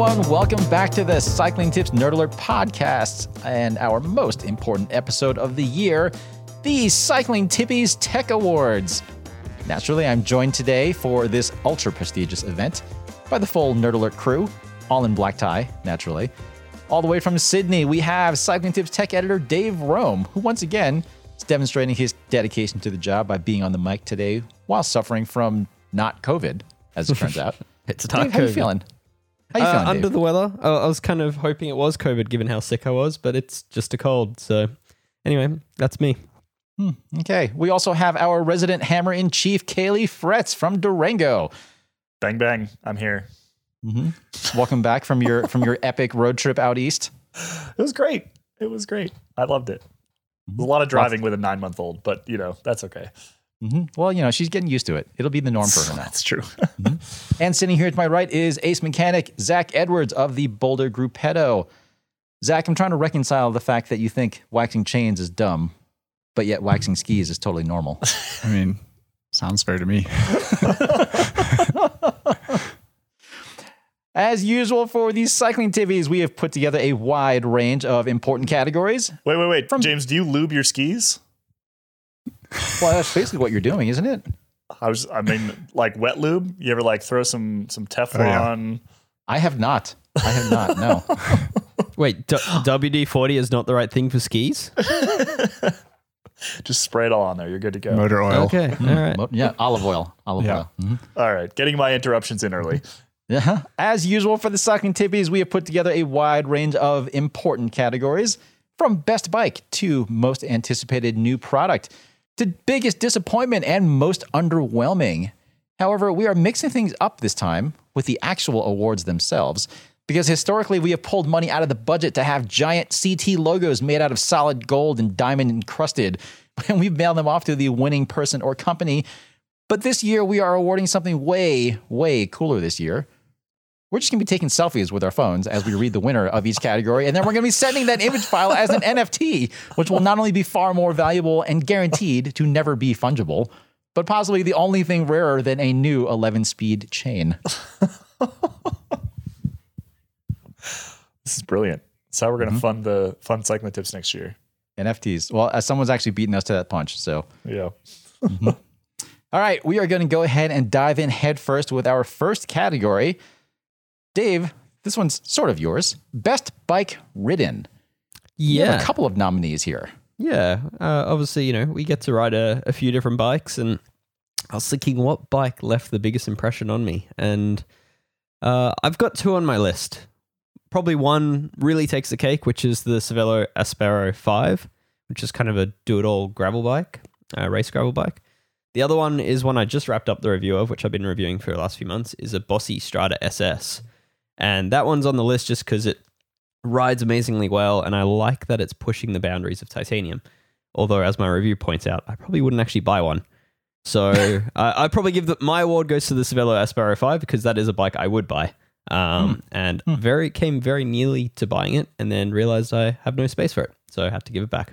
everyone. Welcome back to the Cycling Tips Nerd Alert podcast and our most important episode of the year, the Cycling Tippies Tech Awards. Naturally, I'm joined today for this ultra prestigious event by the full Nerd Alert crew, all in black tie, naturally. All the way from Sydney, we have Cycling Tips tech editor Dave Rome, who once again is demonstrating his dedication to the job by being on the mic today while suffering from not COVID, as it turns out. It's Dave, not how you feeling? How you Uh, feeling, under Dave? the weather. I, I was kind of hoping it was COVID, given how sick I was, but it's just a cold. So, anyway, that's me. Hmm, okay. We also have our resident hammer in chief, Caley Fretz from Durango. Bang bang, I'm here. Mm-hmm. Welcome back from your from your epic road trip out east. It was great. It was great. I loved it. There's a lot of driving with a nine month old, but you know that's okay. Hmm Well, you know, she's getting used to it. It'll be the norm for her now. That's true. And sitting here to my right is ace mechanic Zach Edwards of the Boulder Gruppetto. Zach, I'm trying to reconcile the fact that you think waxing chains is dumb, but yet waxing skis is totally normal. I mean, sounds fair to me. As usual for these Cycling Tippies, we have put together a wide range of important categories. wait, wait, wait. From- James, do you lube your skis? Well, that's basically what you're doing, isn't it? I was, I mean, like wet lube. You ever like throw some some Teflon? yeah. I have not. I have not. No. Wait, D- WD 40 is not the right thing for skis? Just spray it all on there. You're good to go. Motor oil. Okay. All right. Mo- yeah, olive oil. Olive Yeah. oil. Mhm. All right, getting my interruptions in early. Yeah. As usual for the Cycling Tippies, we have put together a wide range of important categories from best bike to most anticipated new product to biggest disappointment and most underwhelming. However, we are mixing things up this time with the actual awards themselves because historically we have pulled money out of the budget to have giant CT logos made out of solid gold and diamond encrusted, and we've mailed them off to the winning person or company. But this year we are awarding something way, way cooler this year. We're just gonna be taking selfies with our phones as we read the winner of each category, and then we're gonna be sending that image file as an NFT, which will not only be far more valuable and guaranteed to never be fungible, but possibly the only thing rarer than a new 11 speed chain. This is brilliant. That's how we're Mm-hmm. gonna fund the fund cycling tips next year. NFTs. Well, as someone's actually beating us to that punch, so. Yeah. All right, we are going to go ahead and dive in headfirst with our first category. Dave, this one's sort of yours. Best bike ridden. You have Yeah. a couple of nominees here. Yeah. Uh, obviously, you know, we get to ride a, a few different bikes, and I was thinking what bike left the biggest impression on me. And uh, I've got two on my list. Probably one really takes the cake, which is the Cervelo Aspero 5, which is kind of a do it all gravel bike, uh, race gravel bike. The other one is one I just wrapped up the review of, which I've been reviewing for the last few months, is a Bossi Strada SS. And that one's on the list just because it rides amazingly well, and I like that it's pushing the boundaries of titanium. Although, as my review points out, I probably wouldn't actually buy one. So I I'd probably give the, my award goes to the Cervelo Aspero 5 because that is a bike I would buy. Um, and very came very nearly to buying it, and then realized I have no space for it, so I had to give it back.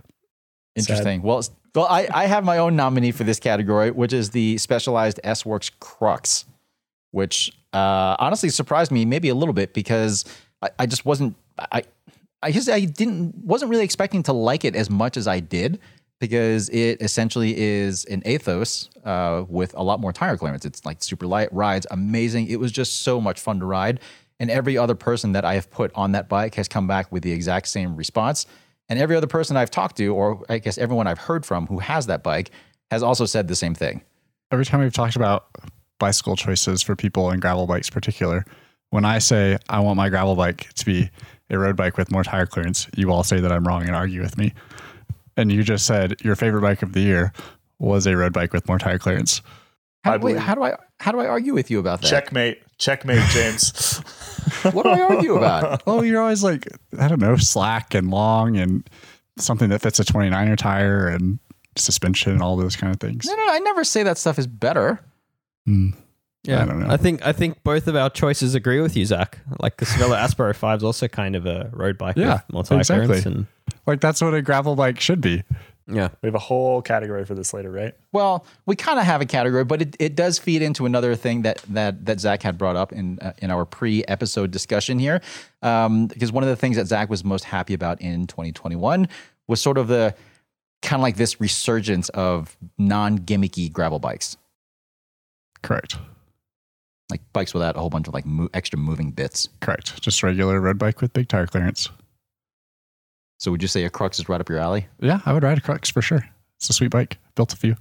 Interesting. Well, well, I, I have my own nominee for this category, which is the Specialized S Works Crux, which uh, honestly surprised me maybe a little bit because I, I just wasn't I I just I didn't wasn't really expecting to like it as much as I did because it essentially is an Aethos uh, with a lot more tire clearance. It's like super light, rides amazing. It was just so much fun to ride, and every other person that I have put on that bike has come back with the exact same response. And every other person I've talked to, or I guess everyone I've heard from who has that bike, has also said the same thing. Every time we've talked about bicycle choices for people and gravel bikes, particular, when I say I want my gravel bike to be a road bike with more tire clearance, you all say that I'm wrong and argue with me. And you just said your favorite bike of the year was a road bike with more tire clearance. How, I wait, how do I how do I argue with you about that? Checkmate. Checkmate, James. What do I argue about? Well, you're always like, I don't know, slack and long and something that fits a 29er tire and suspension and all those kind of things. No, no, I never say that stuff is better. Hmm. Yeah, I don't know. I think I think both of our choices agree with you, Zach. Like the Cervelo Aspero 5 is also kind of a road bike Yeah, with more tire exactly. clearance, and Like that's what a gravel bike should be. Yeah. We have a whole category for this later, right? Well, we kind of have a category, but it, it does feed into another thing that that that Zach had brought up in uh, in our pre-episode discussion here, um, because one of the things that Zach was most happy about in 2021 was sort of the kind of like this resurgence of non-gimmicky gravel bikes, Correct. like bikes without a whole bunch of like mo- extra moving bits. Correct. Just regular road bike with big tire clearance. So would you say a Crux is right up your alley? Yeah, I would ride a Crux for sure. It's a sweet bike. Built a few.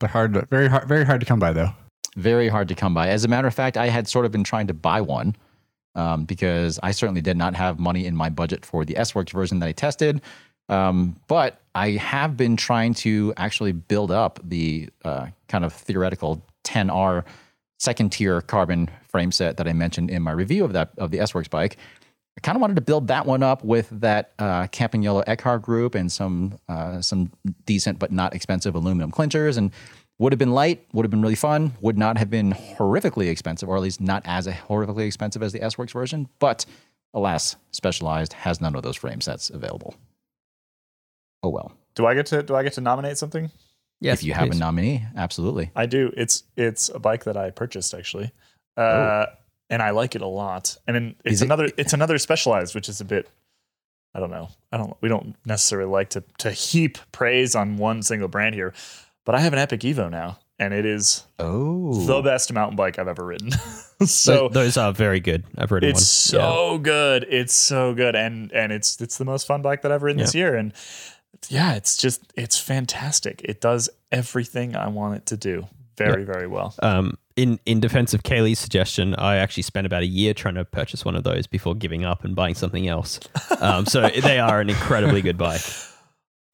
They're hard, to, very hard, very hard to come by though. very hard to come by. As a matter of fact, I had sort of been trying to buy one um, because I certainly did not have money in my budget for the S Works version that I tested. Um, but I have been trying to actually build up the uh, kind of theoretical 10R second tier carbon frame set that I mentioned in my review of that of the S Works bike. I kind of wanted to build that one up with that uh, Campagnolo Ekar group and some uh, some decent but not expensive aluminum clinchers, and would have been light, would have been really fun, would not have been horrifically expensive, or at least not as horrifically expensive as the S Works version. But alas, Specialized has none of those frame sets available. Oh well. Do I get to do I get to nominate something? Yes, if you have a nominee, absolutely. I do. It's it's a bike that I purchased actually, uh, Oh. and I like it a lot. And then it's Is it- another it's another specialized, which is a bit. I don't know. I don't. We don't necessarily like to to heap praise on one single brand here, but I have an Epic Evo now, and it is Oh, the best mountain bike I've ever ridden. So those are very good. I've ridden it's one. Yeah. so good. It's so good, and and it's it's the most fun bike that I've ridden this year, and yeah, it's just it's fantastic. It does everything I want it to do very very well. Um, in in defense of Caley's suggestion, I actually spent about a year trying to purchase one of those before giving up and buying something else. Um, so they are an incredibly good bike.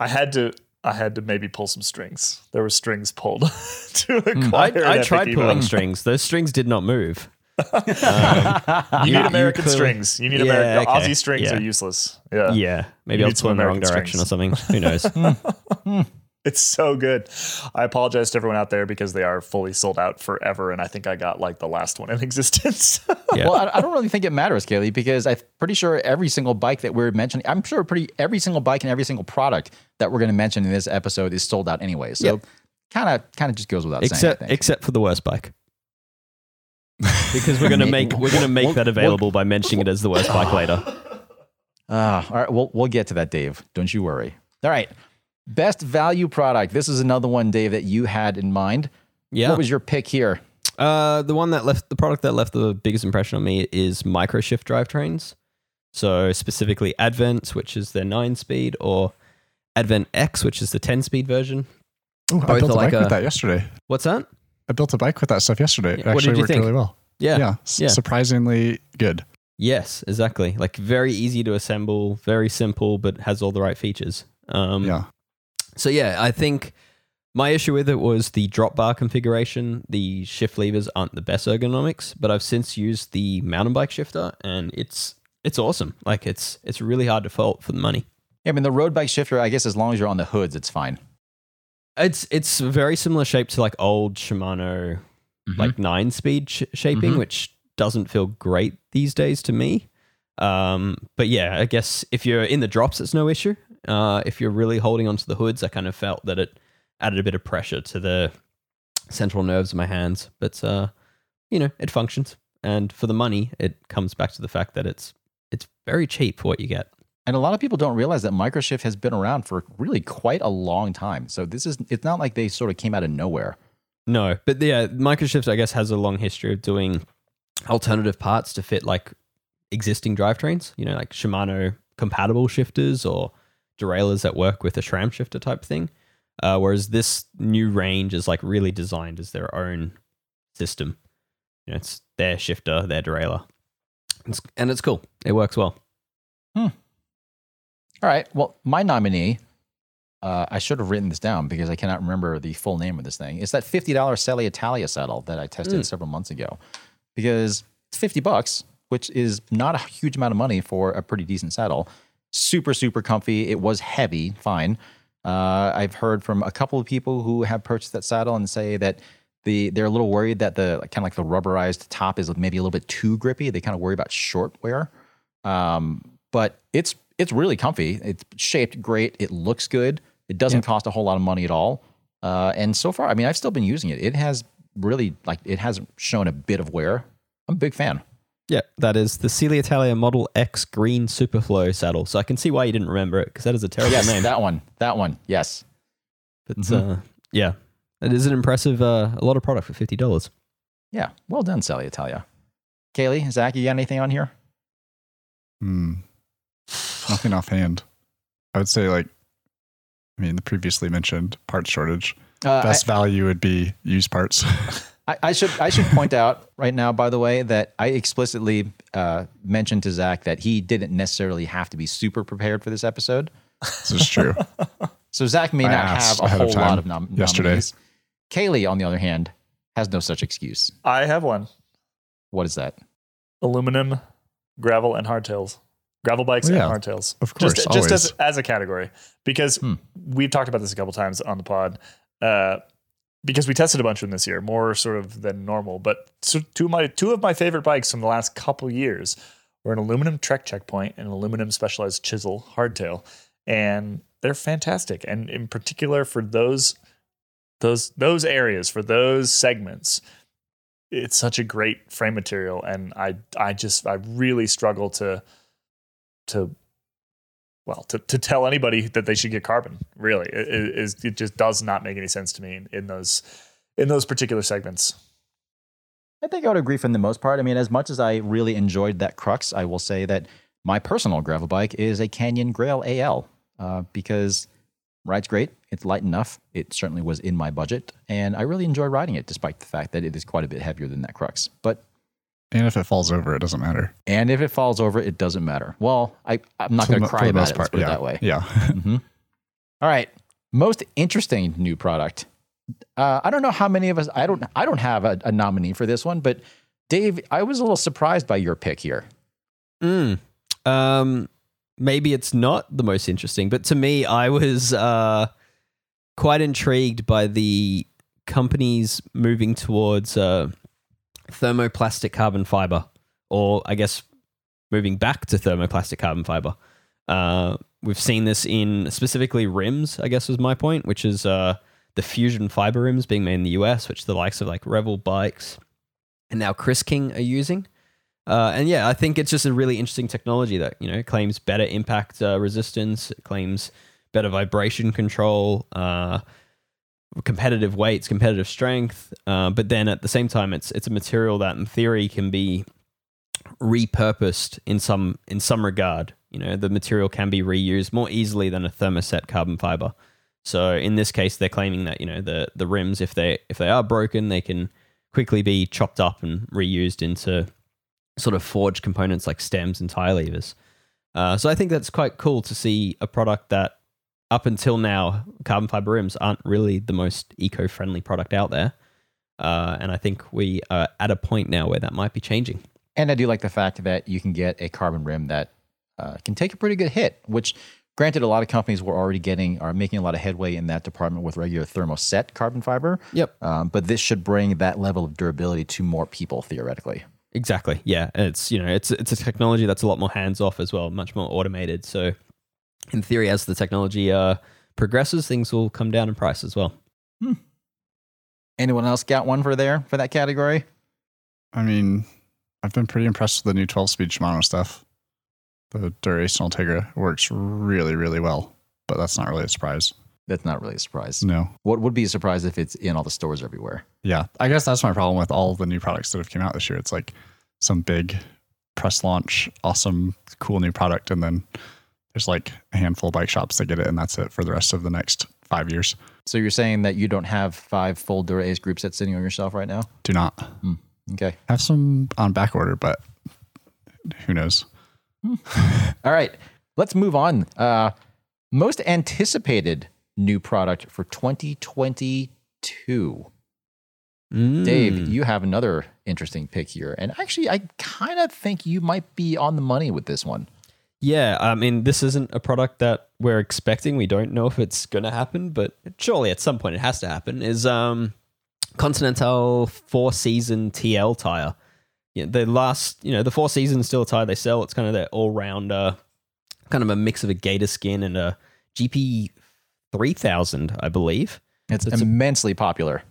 I had to I had to maybe pull some strings. There were strings pulled to I, acquire. an I Epic tried pulling strings. Those strings did not move. Um, You You- need you American clearly- strings. You need Yeah, American. okay. Aussie strings Yeah. are useless. Yeah. yeah, maybe You I'll need some pull in the wrong direction strings. or something. Who knows? It's so good. I apologize to everyone out there because they are fully sold out forever, and I think I got like the last one in existence. Yeah. Well, I, I don't really think it matters, Caley, because I'm pretty sure every single bike that we're mentioning, I'm sure pretty every single bike and every single product that we're going to mention in this episode is sold out anyway. So Yep. kind of kind of just goes without except saying. I think. except for the worst bike. Because we're gonna make we're gonna make that available by mentioning it as the worst bike later. Ah, all right, we'll we'll get to that, Dave. Don't you worry. All right, best value product. This is another one, Dave, that you had in mind. Yeah. What was your pick here? Uh, the one that left the product that left the biggest impression on me is microshift drivetrains. So specifically Advents, which is their nine speed, or Advent X, which is the ten speed version. Ooh, I Both built are a like bike with a- that yesterday. What's that? I built a bike with that stuff yesterday. It Yeah, what did actually you worked think? really well. Yeah. Yeah, s- Yeah. surprisingly good. Yes, exactly. Like very easy to assemble, very simple, but has all the right features. Um, Yeah, So yeah, I think my issue with it was the drop bar configuration. The shift levers aren't the best ergonomics, but I've since used the mountain bike shifter, and it's it's awesome. Like it's it's really hard to fault for the money. Yeah, I mean, the road bike shifter. I guess as long as you're on the hoods, it's fine. It's it's very similar shape to like old Shimano Mm-hmm. like nine speed sh- shaping, Mhm. which doesn't feel great these days to me. Um, but yeah, I guess if you're in the drops, it's no issue. Uh, if you're really holding onto the hoods, I kind of felt that it added a bit of pressure to the central nerves of my hands. But uh, you know, it functions, and for the money, it comes back to the fact that it's it's very cheap for what you get. And a lot of people don't realize that microshift has been around for really quite a long time. So this is it's not like they sort of came out of nowhere. No, but yeah, Microshift I guess has a long history of doing alternative parts to fit like existing drivetrains. You know, like Shimano compatible shifters or derailleurs that work with a SRAM shifter type thing. Uh, whereas this new range is like really designed as their own system. You know, it's their shifter, their derailleur, it's, and it's cool. It works well. All right. Well, my nominee, uh, I should have written this down because I cannot remember the full name of this thing. It's that fifty dollars Selle Italia saddle that I tested Mm. several months ago. Because it's fifty bucks, which is not a huge amount of money for a pretty decent saddle. Super, super comfy. It was heavy, fine. Uh, I've heard from a couple of people who have purchased that saddle and say that the they're a little worried that the kind of like the rubberized top is maybe a little bit too grippy. They kind of worry about short wear. Um, but it's it's really comfy. It's shaped great. It looks good. It doesn't cost a whole lot of money at all. Uh, and so far, I mean, I've still been using it. It has really like it hasn't shown a bit of wear. I'm a big fan. Yeah, that is the Selle Italia Model X Green Superflow saddle. So I can see why you didn't remember it because that is a terrible Yes, name. that one. That one. Yes. But Mhm. uh, yeah, it is an impressive, uh, a lot of product for fifty dollars. Yeah. Well done, Selle Italia. Caley, Zach, you got anything on here? Hmm. Nothing offhand. I would say like, I mean, the previously mentioned parts shortage. Uh, Best value would be used parts. I, I should I should point out right now, by the way, that I explicitly uh, mentioned to Zach that he didn't necessarily have to be super prepared for this episode. this is true. So Zach may I not have a ahead of whole lot of nom- yesterday. nominees. Caley, on the other hand, has no such excuse. I have one What is that? aluminum, gravel, and hardtails. Gravel bikes yeah. and hardtails. Of course, just, just as, as a category. Because Hmm. we've talked about this a couple times on the pod. Uh, because we tested a bunch of them this year, more sort of than normal. But so two of my two of my favorite bikes from the last couple years were an aluminum Trek Checkpoint and an aluminum Specialized Chisel hardtail, and they're fantastic. And in particular for those those those areas for those segments, it's such a great frame material. And I I just I really struggle to to well to, to tell anybody that they should get carbon really it, it, just does not make any sense to me in, in those in those particular segments I think I would agree for the most part. I mean, as much as I really enjoyed that Crux, I will say that my personal gravel bike is a Canyon Grail AL uh, because rides great. It's light enough. It certainly was in my budget, and I really enjoy riding it, despite the fact that it is quite a bit heavier than that Crux. But and if it falls over, it doesn't matter. and if it falls over, it doesn't matter. Well, I I'm not going to cry for the about most it. Let's put yeah. it that way. Yeah. hmm All right. Most interesting new product. Uh, I don't know how many of us. I don't. I don't have a, a nominee for this one, but Dave, I was a little surprised by your pick here. Mm. Um, maybe it's not the most interesting, but to me, I was uh, quite intrigued by the companies moving towards uh, thermoplastic carbon fiber, or I guess moving back to thermoplastic carbon fiber. Uh, we've seen this in specifically rims, I guess was my point, which is uh, the fusion fiber rims being made in the US, which the likes of like Revel bikes and now Chris King are using. Uh, and yeah, I think it's just a really interesting technology that you know claims better impact uh, resistance, claims better vibration control, uh, competitive weights, competitive strength. Uh, but then at the same time, it's it's a material that in theory can be repurposed in some in some regard. You know, the material can be reused more easily than a thermoset carbon fiber. So in this case, they're claiming that you know the the rims, if they if they are broken, they can quickly be chopped up and reused into sort of forged components like stems and tire levers. Uh, so I think that's quite cool to see a product that up until now, carbon fiber rims aren't really the most eco-friendly product out there. Uh, and I think we are at a point now where that might be changing. And I do like the fact that you can get a carbon rim that uh, can take a pretty good hit. Which, granted, a lot of companies were already getting are making a lot of headway in that department with regular thermoset carbon fiber. Yep. Um, but this should bring that level of durability to more people theoretically. Exactly. Yeah, it's you know it's it's a technology that's a lot more hands off as well, much more automated. So, in theory, as the technology uh, progresses, things will come down in price as well. Anyone else got one for there for that category? I mean, I've been pretty impressed with the new 12 speed Shimano stuff. The Dura-Ace Ultegra works really, really well, but that's not really a surprise. That's not really a surprise. No. What would be a surprise if it's in all the stores everywhere? Yeah. I guess that's my problem with all the new products that have came out this year. It's like some big press launch, awesome, cool new product. And then there's like a handful of bike shops that get it. And that's it for the rest of the next five years. So you're saying that you don't have five full Dura-Ace group sets sitting on yourself right now? Do not Okay. have some on back order, but who knows? All right. Let's move on. Uh, most anticipated new product for 2022. Mm. Dave, you have another interesting pick here. And actually, I kind of think you might be on the money with this one. Yeah, I mean, this isn't a product that we're expecting. We don't know if it's going to happen, but surely at some point it has to happen. Is um, Continental four season TL tire? Yeah, the last, you know, the four season still tire they sell. It's kind of their all rounder, kind of a mix of a Gatorskin and a GP 3000, I believe. It's, It's a- immensely popular.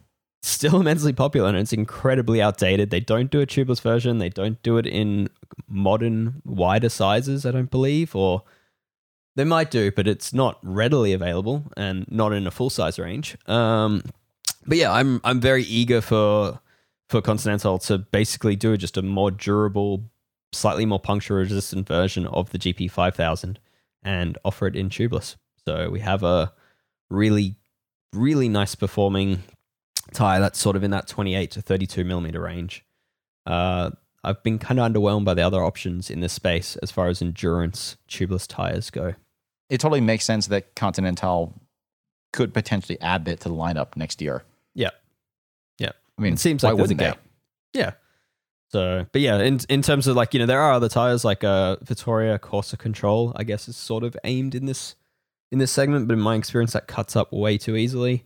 Still immensely popular and it's incredibly outdated. They don't do a tubeless version. They don't do it in modern, wider sizes, I don't believe, or they might do, but it's not readily available and not in a full size range. Um, but yeah, I'm I'm very eager for for Continental to basically do just a more durable, slightly more puncture resistant version of the GP 5000 and offer it in tubeless. So we have a really, really nice performing tire that's sort of in that 28 to 32 millimeter range. Uh, I've been kind of underwhelmed by the other options in this space as far as endurance tubeless tires go. It totally makes sense that Continental could potentially add that to the lineup next year. Yeah. Yeah. I mean, it seems like there's a wouldn't they? gap. Yeah. So, but yeah, in in terms of like you know, there are other tires like uh Vittoria Corsa Control. I guess is sort of aimed in this in this segment, but in my experience, that cuts up way too easily.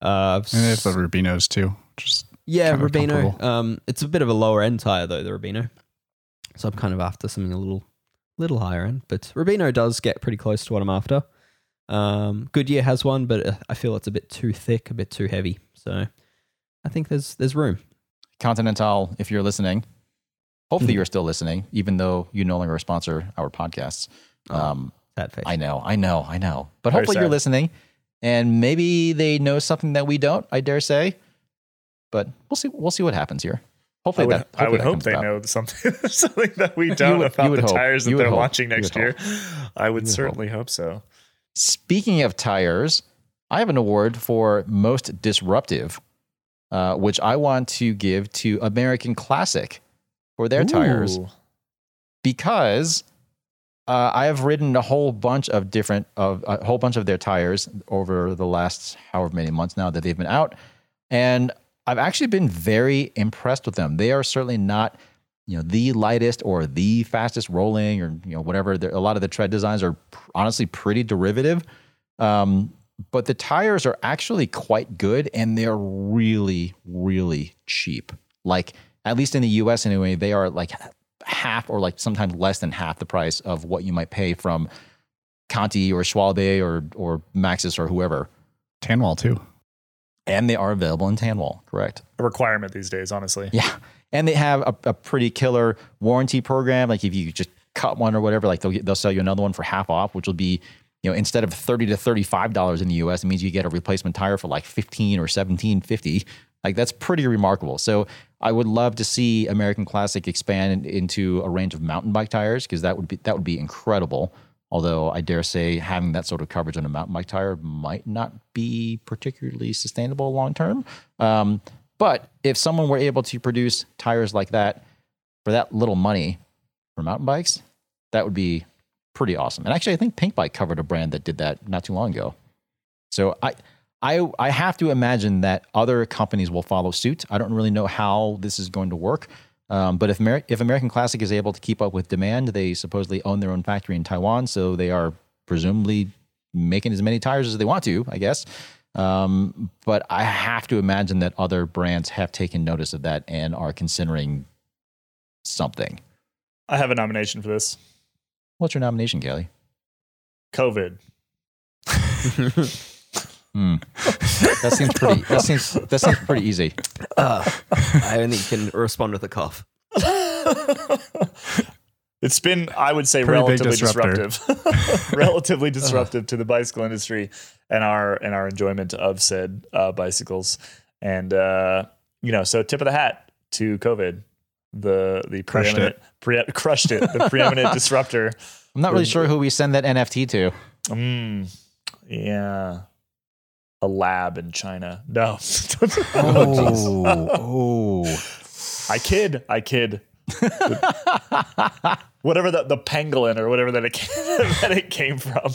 Uh, And they have the Rubinos too. Just yeah, kind of Rubino. Um, it's a bit of a lower end tire though, the Rubino. So I'm kind of after something a little little higher end, but Rubino does get pretty close to what I'm after. Um, Goodyear has one, but uh, I feel it's a bit too thick, a bit too heavy. So I think there's there's room. Continental, if you're listening, hopefully Mhm. you're still listening, even though you no longer sponsor our podcasts. Um, That face. I know, I know, I know. But Very hopefully you're listening, and maybe they know something that we don't. I dare say, but we'll see. We'll see what happens here. I Hopefully would, that. I would hope they about. know something something that we don't would- about the hope. tires that they're hope. launching next year. I would would certainly hope so. Speaking of tires, I have an award for most disruptive, uh, which I want to give to American Classic for their tires. Because uh, I have ridden a whole bunch of different of a whole bunch of their tires over the last however many months now that they've been out, and I've actually been very impressed with them. They are certainly not you know the lightest or the fastest rolling or you know whatever. They're- A lot of the tread designs are pr- honestly pretty derivative. Um, but the tires are actually quite good and they're really, really cheap. Like, at least in the US anyway, they are like half or like sometimes less than half the price of what you might pay from Conti or Schwalbe or, or Maxxis or whoever. Tanwall too. And they are available in tan Tanwall, correct? A requirement these days, honestly. Yeah. And they have a, a pretty killer warranty program. Like if you just cut one or whatever, like they'll, get- they'll sell you another one for half off, which will be, you know, instead of 30 to $35 in the US, it means you get a replacement tire for like 15 or 17.50. Like that's pretty remarkable. So I would love to see American Classic expand into a range of mountain bike tires because that would be that would be incredible. Although I dare say having that sort of coverage on a mountain bike tire might not be particularly sustainable long term. Um, but if someone were able to produce tires like that for that little money for mountain bikes, that would be pretty awesome. And actually, I think Pinkbike covered a brand that did that not too long ago. So I, I, I have to imagine that other companies will follow suit. I don't really know how this is going to work. Um, but if, Ameri- if American Classic is able to keep up with demand, they supposedly own their own factory in Taiwan, so they are presumably making as many tires as they want to, I guess. Um, but I have to imagine that other brands have taken notice of that and are considering something. I have a nomination for this. What's your nomination, Kelly? COVID. Hmm. That seems pretty. That seems that seems pretty easy. Uh, I only can respond with a cough. It's been, I would say, Pretty relatively disruptive, relatively disruptive to the bicycle industry and our and our enjoyment of said uh, bicycles. And uh, you know, so tip of the hat to COVID, the the Crushed preeminent, Pre- crushed it, the preeminent disruptor. I'm not really sure who we send that NFT to. Mm, yeah, a lab in China. No, Oh, I kid, I kid. whatever the, the pangolin or whatever that it came, that it came from.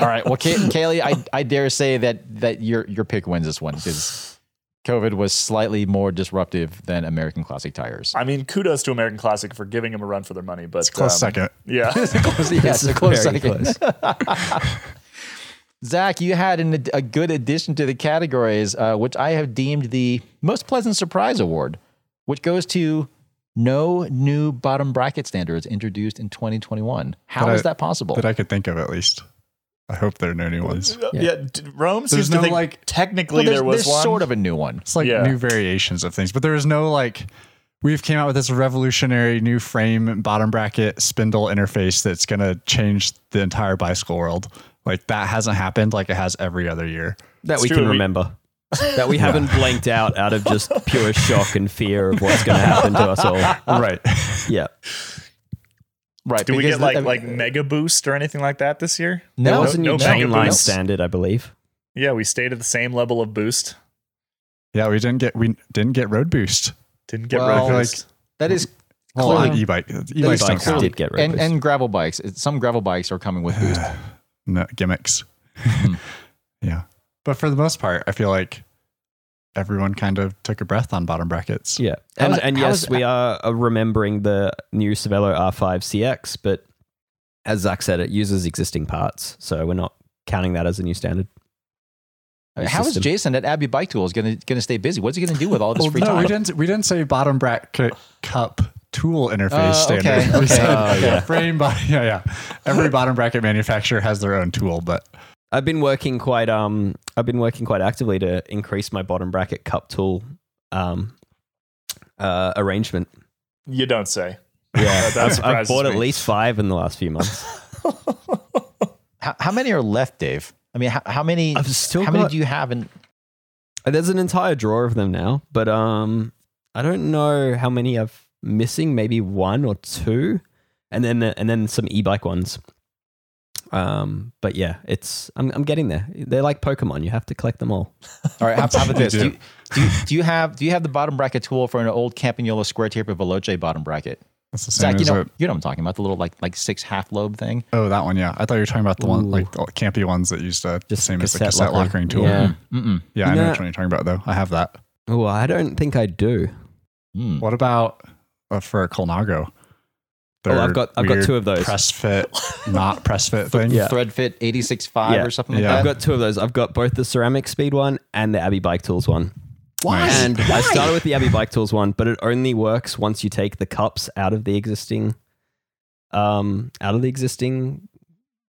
All right. Well, Kay- Caley, I, I dare say that that your your pick wins this one because COVID was slightly more disruptive than American Classic tires. I mean, kudos to American Classic for giving them a run for their money, but Close um, second. Yeah, yes, a close Very second. Zach, you had an, a good addition to the categories, uh, which I have deemed the most pleasant surprise award, which goes to no new bottom bracket standards introduced in 2021. How That is I- that possible? That I could think of at least. I hope there are no new ones. Yeah, d- Rome There's seems to no, think like- technically Well, there was there's one. sort of a new one. It's like Yeah. new variations of things, but there is no like we've came out with this revolutionary new frame bottom bracket spindle interface that's going to change the entire bicycle world. Like that hasn't happened like it has every other year. that It's we true, can we- remember. that we haven't blanked out out of just pure shock and fear of what's going to happen to us all. Right. Yeah. Right. Do we because get like the- like mega boost or anything like that this year? No. There was a new no mega chain line boost. standard, I believe. Yeah, we stayed at the same level of boost. yeah, we didn't get we didn't get road boost. Didn't get Well, road I feel boost. that is Well, clearly- on e-bike. E-bikes don't count. did get road and, and gravel bikes. Some gravel bikes are coming with boost. No, gimmicks. Hmm. yeah. But for the most part, I feel like everyone kind of took a breath on bottom brackets. Yeah. How And, is- and how yes, we are uh, remembering the new Cervelo R5 CX, but as Zach said, it uses existing parts. So we're not counting that as a new standard. How is system. Jason at Abbey Bike Tools going to going to stay busy? What's he going to do with all this Well, free no, time? we didn't. We didn't say bottom bracket cup tool interface Uh, standard. okay, We okay. said Oh, yeah. frame body. Yeah, yeah. Every bottom bracket manufacturer has their own tool, but I've been working quite um I've been working quite actively to increase my bottom bracket cup tool um uh arrangement. You don't say. Yeah, That I've, I've surprises bought at least five in the last few months. How, how many are left, Dave? I mean, how, how many? I've still how many do you have? In There's an entire drawer of them now, but um I don't know how many I've missing. Maybe one or two, and then and then some e-bike ones. Um, but yeah, it's I'm I'm getting there. They're like Pokemon. You have to collect them all. all right, how, how about this? Do do. you, do, you, do you have do you have the bottom bracket tool for an old Campagnolo square taper Veloce bottom bracket? That's the same Zach, you as know a, you know what I'm talking about the little like like six half lobe thing. oh that one. Yeah, I thought you were talking about the one like the campy ones that used uh, the Just same as the cassette cassette locker. lockering tool. Yeah. Yeah, Mm-mm. I know Yeah. which one you're talking about though. I have that. Oh, I don't think I do. Mm. What about uh, for a Colnago? Oh, I've got- I've got two of those. Press fit, not press fit thing. Yeah. Thread fit 86.5 Yeah. or something like Yeah. that. I've got two of those. I've got both the CeramicSpeed one and the Abbey Bike Tools one. Why? And I started with the Abbey Bike Tools one, but it only works once you take the cups out of the existing, um, out of the existing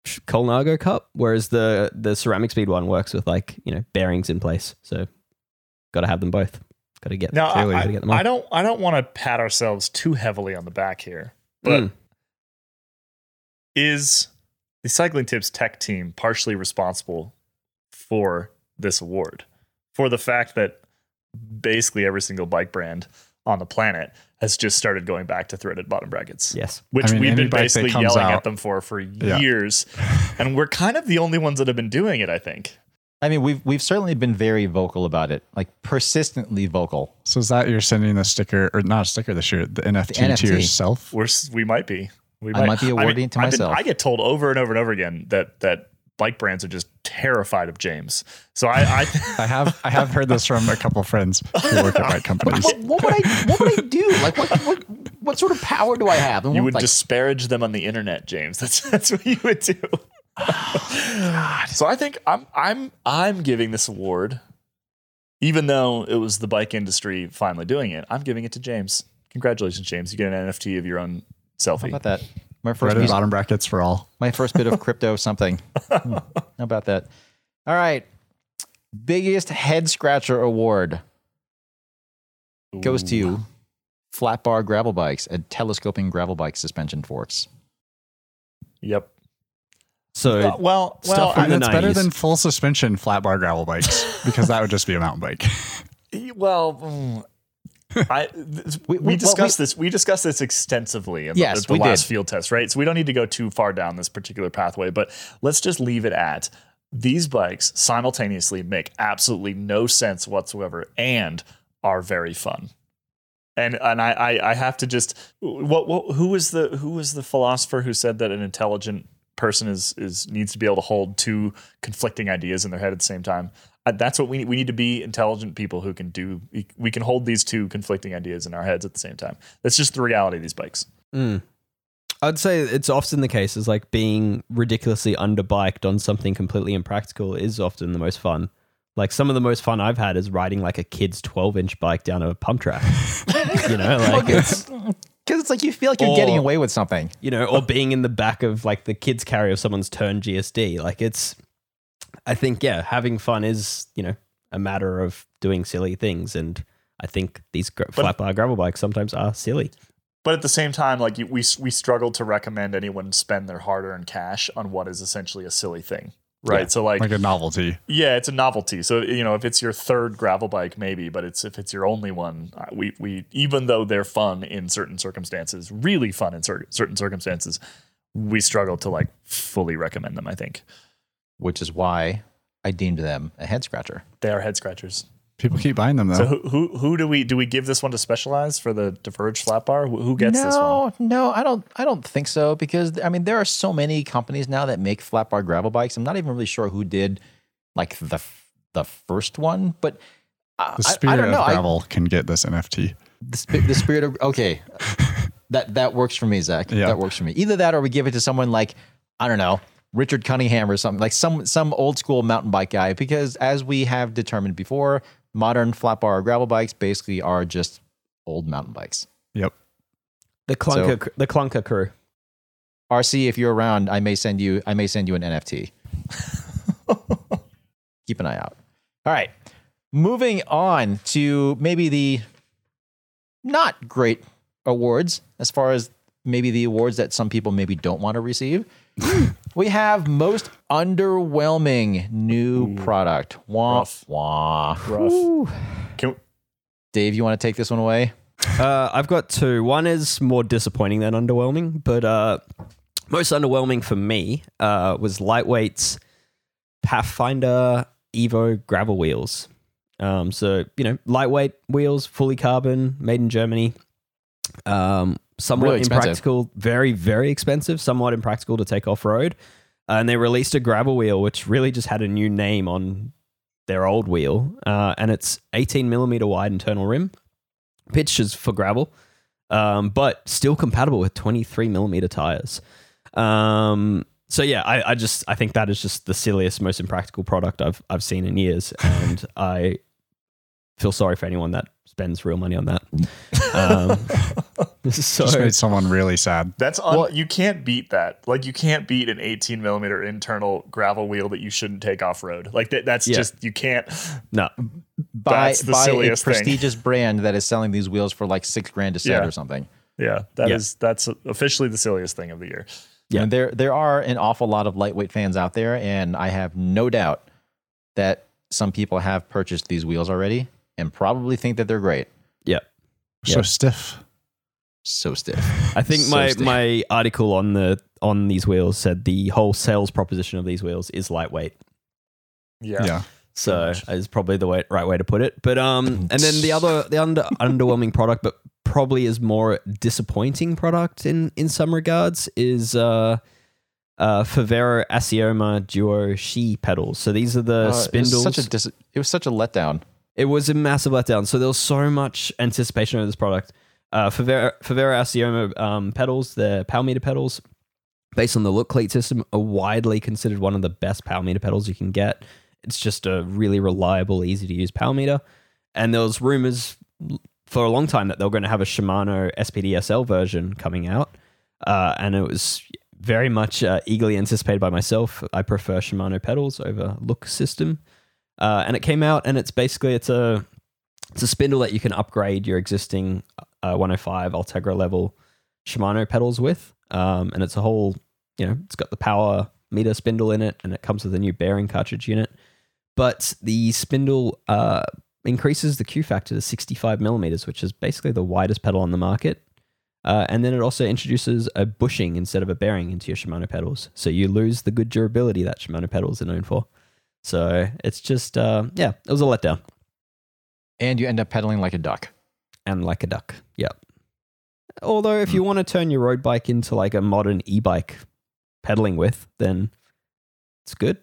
Colnago cup. Whereas the the CeramicSpeed one works with like you know bearings in place. So, got to have them both. Got to get Now, clearly I, get them all. I don't I don't want to pat ourselves too heavily on the back here, but Mm. is the Cycling Tips tech team partially responsible for this award? For the fact that basically every single bike brand on the planet has just started going back to threaded bottom brackets. yes. Which I mean, we've been basically yelling out- at them for for Yeah. years, and we're kind of the only ones that have been doing it. I think. I mean, we've we've certainly been very vocal about it, like persistently vocal. So is that you're sending the sticker or not a sticker this year, the NFT, to NFT. yourself? We're we might be. We I might be awarding it to I've been- myself. I get told over and over and over again that that bike brands are just terrified of James. So I, I I have I have heard this from a couple friends who work at bike companies. What, what would I what would I do? Like what what, what sort of power do I have? And you what, would like, disparage them on the internet, James. That's that's what you would do. so I think I'm I'm I'm giving this award, even though it was the bike industry finally doing it. I'm giving it to James. Congratulations, James! You get an NFT of your own how selfie. about that? My first Threaded piece, bottom brackets for all. my first bit of crypto something. Hmm, How about that? All right. Biggest head scratcher award goes to you. Flat bar gravel bikes and telescoping gravel bike suspension forks. Yep. So Uh, well, well, from I- the And it's better than full suspension flat bar gravel bikes because that would just be a mountain bike. Well, mm, I th- We- we, we- well, discussed this. We discussed this extensively in Yes, the, the we last did. field test, right? So we don't need to go too far down this particular pathway, but let's just leave it at these bikes simultaneously make absolutely no sense whatsoever and are very fun. And and I I, I have to just what, what who was the who was the philosopher who said that an intelligent person is is needs to be able to hold two conflicting ideas in their head at the same time. That's what we need. We need to be intelligent people who can do. We, we can hold these two conflicting ideas in our heads at the same time. That's just the reality of these bikes. Mm. I'd say it's often the case is like being ridiculously underbiked on something completely impractical is often the most fun. Like some of the most fun I've had is riding like a kid's 12 inch bike down a pump track. you know, like it's Because it's like you feel like you're getting away with something. you know, or being in the back of like the kids carry of someone's Tern GSD. Like it's, I think, yeah, having fun is, you know, a matter of doing silly things. And I think these gra- flat bar gravel bikes sometimes are silly. But at the same time, like we we struggle to recommend anyone spend their hard-earned cash on what is essentially a silly thing, right? Yeah. So like, Like a novelty. yeah, it's a novelty. So you know, if it's your third gravel bike, maybe, but it's if it's your only one, uh, we we even though they're fun in certain circumstances, really fun in cer- certain circumstances, we struggle to like fully recommend them. I think Which is why I deemed them a head scratcher. they are head scratchers. People keep buying them though. So who, who who do we do we give this one to Specialized for the Diverge flat bar? Who, who gets no, this one? No, I don't. I don't think so because I mean there are so many companies now that make flat bar gravel bikes. I'm not even really sure who did like the the first one, but uh, the I- spirit I, don't know. of I- gravel can get this NFT. the, spi- the spirit of okay, that that works for me, Zach. Yeah. That works for me. Either that or we give it to someone like I don't know. Richard Cunningham or something like some some old school mountain bike guy because as we have determined before, modern flat bar gravel bikes basically are just old mountain bikes. Yep. The clunker, cr- the clunker crew. RC, if you're around, I may send you. I may send you an NFT. Keep an eye out. All right, moving on to maybe the not great awards as far as maybe the awards that some people maybe don't want to receive. we have most underwhelming new product. Wah Rough. wah. Rough. Can, Dave, you want to take this one away? Uh, I've got two. One is more disappointing than underwhelming, but uh, most underwhelming for me uh, was Lightweight's Pathfinder Evo gravel wheels. Um, so you know, lightweight wheels, fully carbon, made in Germany. Um, somewhat Really impractical, very very expensive, somewhat impractical to take off road. and they released a gravel wheel, which really just had a new name on their old wheel, uh, and it's 18 millimeter wide internal rim, pitches for gravel, um, but still compatible with 23 millimeter tires. Um, so yeah, I, I just I think that is just the silliest, most impractical product I've I've seen in years, and I feel sorry for anyone that spends real money on that. Um, this is so Just made someone really sad. That's un- Well- you can't beat that. Like you can't beat an 18 millimeter internal gravel wheel that you shouldn't take off road. Like that, that's Yeah. just you can't. no, Buy, That's buy a silliest thing. prestigious brand that is selling these wheels for like six grand a set Yeah. or something. Yeah, that is Yeah. that's officially the silliest thing of the year. Yeah. And there there are an awful lot of lightweight fans out there, and I have no doubt that some people have purchased these wheels already and probably think that they're great. yeah. So Yeah. stiff. So stiff. I think So my stiff. my article on the on these wheels said the whole sales proposition of these wheels is lightweight. Yeah, Yeah. So is probably the way, right way to put it. But um, and then the other the under, underwhelming product, but probably is more disappointing product in in some regards is uh, uh, Favero Assioma Duo-Shi pedals. So these are the Uh, spindles. It was such a dis- it was such a letdown. It was a massive letdown. So there was so much anticipation of this product. Uh, Favero Assioma um, pedals, the power meter pedals, based on the look cleat system, are widely considered one of the best power meter pedals you can get. It's just a really reliable, easy to use power meter. And there was rumors for a long time that they were going to have a Shimano SPD-SL version coming out, uh, and it was very much uh, eagerly anticipated by myself. I prefer Shimano pedals over look system. Uh, and it came out, and it's basically it's a it's a spindle that you can upgrade your existing uh, 105 Ultegra level Shimano pedals with, um, and it's a whole you know it's got the power meter spindle in it, and it comes with a new bearing cartridge unit. But the spindle uh, increases the Q factor to 65 millimeters, which is basically the widest pedal on the market. Uh, and then it also introduces a bushing instead of a bearing into your Shimano pedals, so you lose the good durability that Shimano pedals are known for. So it's just, uh, yeah, it was a letdown. And you end up pedaling like a duck. And like a duck. Yep. Although, if you want to turn your road bike into like a modern e bike pedaling with, then it's good.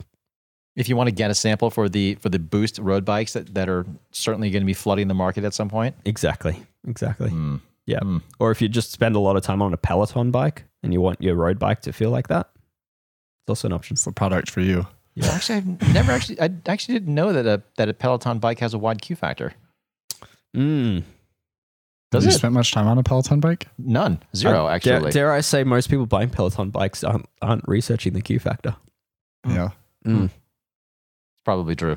If you want to get a sample for the for the boost road bikes that, that are certainly going to be flooding the market at some point. Exactly. Exactly. Hmm. Yeah. Hmm. Or if you just spend a lot of time on a Peloton bike and you want your road bike to feel like that, it's also an option. It's the product for you. Well, actually, I've never actually I actually didn't know that a that a Peloton bike has a wide Q factor. Mm. Does Have you it? spent much time on a Peloton bike? None. Zero, Uh, actually. Dare, dare I say most people buying Peloton bikes aren't, aren't researching the Q factor. Hmm. Yeah. Mm. It's probably true.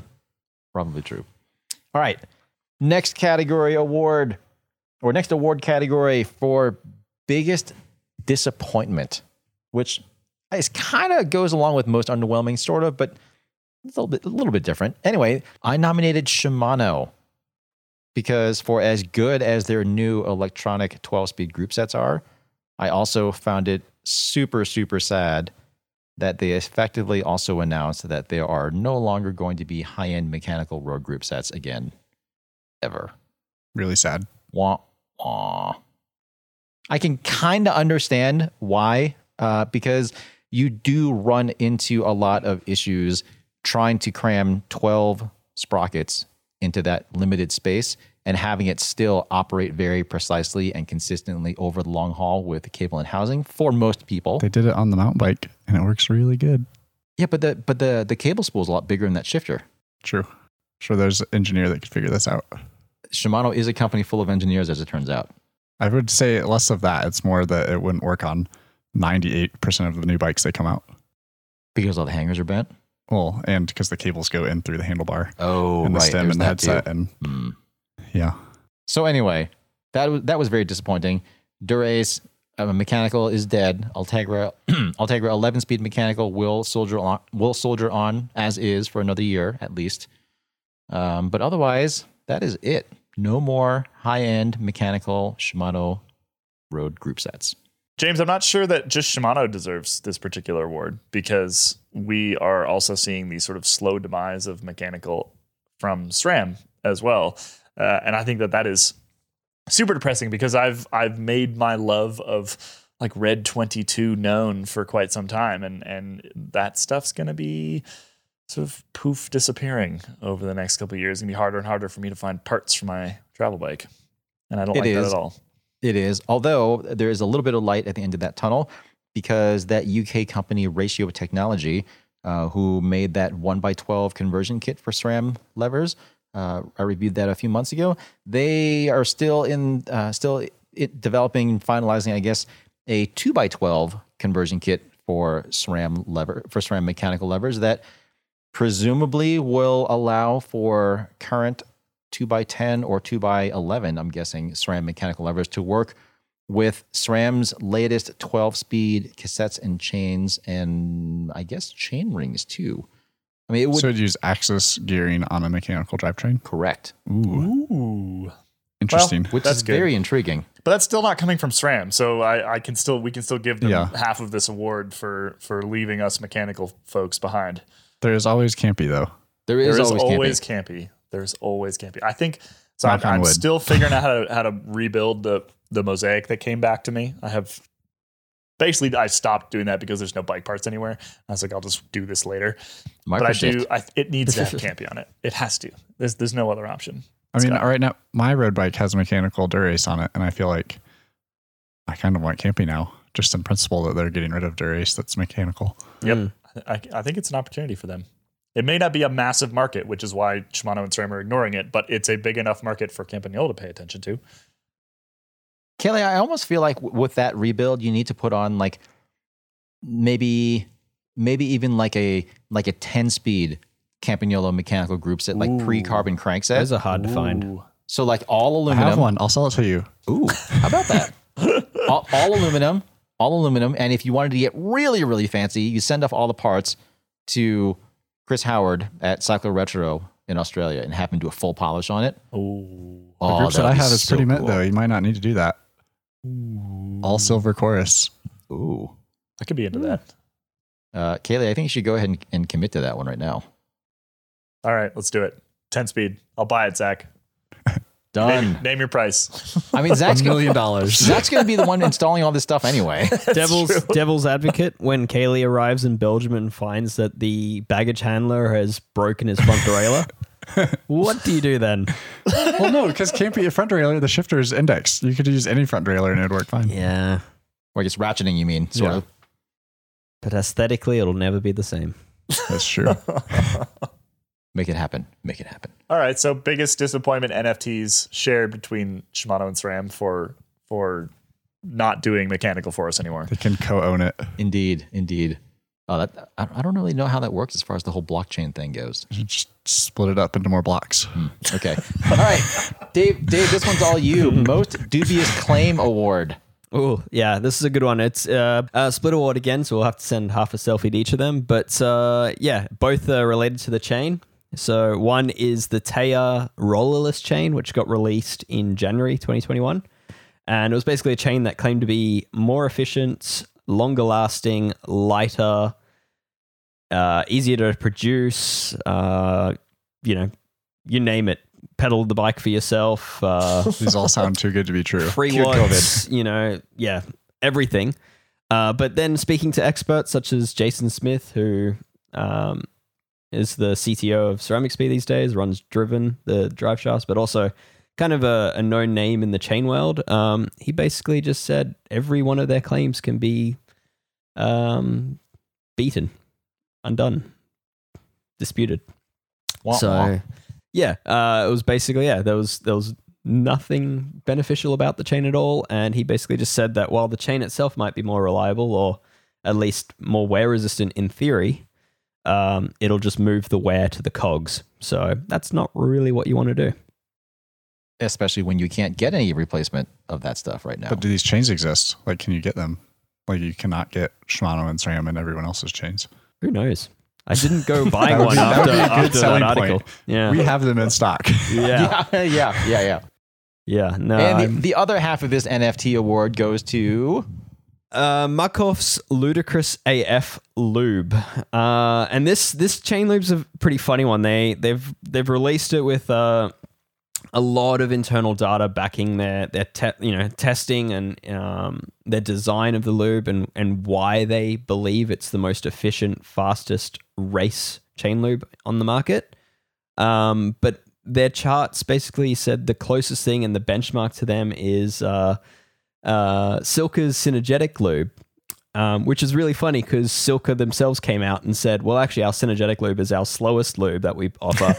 Probably true. All right. Next category award, or next award category for biggest disappointment, which is kind of goes along with most underwhelming, sort of, but a little bit, a little bit different. Anyway, I nominated Shimano because for as good as their new electronic 12-speed group sets are, I also found it super, super sad that they effectively also announced that there are no longer going to be high end mechanical road group sets again, ever. Really sad. Wah, wah. I can kind of understand why, uh, because you do run into a lot of issues trying to cram 12 sprockets into that limited space and having it still operate very precisely and consistently over the long haul with cable and housing for most people. They did it on the mountain bike and it works really good. Yeah, but the but the the cable spool is a lot bigger than that shifter. True. Sure, there's an engineer that could figure this out. Shimano is a company full of engineers, as it turns out. I would say less of that. It's more that it wouldn't work on 98% of the new bikes that come out. Because all the hangers are bent. Well, and because the cables go in through the handlebar Oh, and the right. stem there's and the too. headset. And Hmm. yeah, So anyway, that was that was very disappointing. Dura-Ace uh, mechanical is dead. Ultegra Ultegra 11 speed mechanical will soldier on will soldier on as is for another year at least. Um, but otherwise, that is it. No more high end mechanical Shimano road group sets. James, I'm not sure that just Shimano deserves this particular award because we are also seeing the sort of slow demise of mechanical from SRAM as well, uh, and I think that that is super depressing because I've I've made my love of like Red 22 known for quite some time, and and that stuff's gonna be sort of poof disappearing over the next couple of years. It's gonna be harder and harder for me to find parts for my travel bike, and I don't It like that at all. It is, although there is a little bit of light at the end of that tunnel because that UK company Ratio Technology, uh, who made that 1 by 12 conversion kit for SRAM levers, uh, I reviewed that a few months ago. They are still in, uh, still it developing finalizing, I guess, a 2 by 12 conversion kit for SRAM lever for SRAM mechanical levers that presumably will allow for current 2 by 10 or 2 by 11 i'm guessing sram mechanical levers to work with sram's latest 12 speed cassettes and chains and i guess chain rings too i mean it would so it'd use AXS gearing on a mechanical drivetrain. correct Ooh, Ooh. interesting. which That's is good. very intriguing But that's still not coming from SRAM, so I, I can still we can still give them Yeah. half of this award for for leaving us mechanical folks behind. there is always Campy though. there is, There is always, always, camping. campy. There's always campy. I think so. I'm, I'm still figuring out how to how to rebuild the the mosaic that came back to me. I have basically I stopped doing that because there's no bike parts anywhere. I was like, I'll just do this later. but I do. I, it needs to have campy on it. It has to. There's there's no other option. I mean, right now my road bike has mechanical Dura-Ace on it, and I feel like I kind of want Campy now, just in principle that they're getting rid of Dura-Ace that's mechanical. Yep. Mm. I, I think it's an opportunity for them. It may not be a massive market, which is why Shimano and SRAM are ignoring it, but it's a big enough market for Campagnolo to pay attention to. Caley, I almost feel like w- with that rebuild, you need to put on like maybe, maybe even like a like a ten speed Campagnolo mechanical group set, like pre carbon crankset. Those are hard to find. So like all I have aluminum. one. I'll sell it to you. Ooh, how about that? all, all aluminum, all aluminum. And if you wanted to get really, really fancy, you send off all the parts to Chris Howard at Cyclo Retro in Australia and have to do a full polish on it. Ooh. The Oh, groups that that'd I have is so pretty mint though. You might not need to do that. All silver chorus. Ooh. I could be into that. Uh, Caley, I think you should go ahead and, and commit to that one right now. All right, let's do it. 10 speed. I'll buy it, Zach. Done. Name, name your price. I mean, Zach's gonna, million dollars. Zach's going to be the one installing all this stuff anyway. Devil's true. devil's advocate when Caley arrives in Belgium and finds that the baggage handler has broken his front derailleur. what do you do then? well, no, because Campy front derailleur, the shifter is index. You could use any front derailleur and it'd work fine. Yeah, or I guess ratcheting, you mean, sort Yeah. of. but aesthetically, it'll never be the same. That's true. Make it happen. Make it happen. All right. So biggest disappointment NFTs shared between Shimano and SRAM for for not doing mechanical for us anymore. They can co-own it. Indeed, indeed. Oh, that I I don't really know how that works as far as the whole blockchain thing goes. Just split it up into more blocks. Okay. all right, Dave. Dave, this one's all you. Most dubious claim award. Oh, yeah, this is a good one. It's uh, a split award again, so we'll have to send half a selfie to each of them. But uh, yeah, both are related to the chain. So one is the Taya rollerless chain, which got released in January 2021. And it was basically a chain that claimed to be more efficient, longer lasting, lighter, uh, easier to produce, uh, you know, you name it. Pedal the bike for yourself. Uh, These all sound too good to be true. free watts, you know, yeah, everything. Uh, but then speaking to experts such as Jason Smith, who um, is the CTO of CeramicSpeed these days, runs Driven, the drive shafts, but also kind of a, a known name in the chain world. Um, he basically just said every one of their claims can be um, beaten, undone, disputed. Wah, so wah. yeah, uh, it was basically yeah. There was there was nothing beneficial about the chain at all, and he basically just said that while the chain itself might be more reliable or at least more wear resistant in theory, um, it'll just move the wear to the cogs. So that's not really what you want to do. especially when you can't get any replacement of that stuff right now. But do these chains exist? Like, can you get them? Like, you cannot get Shimano and SRAM and everyone else's chains. Who knows? I didn't go buy That would one be- after, would be a good after that selling article. point. Yeah, We have them in stock. yeah, yeah, yeah, yeah, yeah. yeah. No, and the, the other half of this NFT award goes to Uh, Muc-Off's Ludicrous AF Lube, uh, and this this chain lube's a pretty funny one. They they've they've released it with uh, a lot of internal data backing their their te- you know testing and um, their design of the lube and and why they believe it's the most efficient, fastest race chain lube on the market. Um, but their charts basically said the closest thing and the benchmark to them is uh, uh, Silca's Synergetic Lube, um, which is really funny because Silka themselves came out and said, well, actually, our Synergetic Lube is our slowest lube that we offer.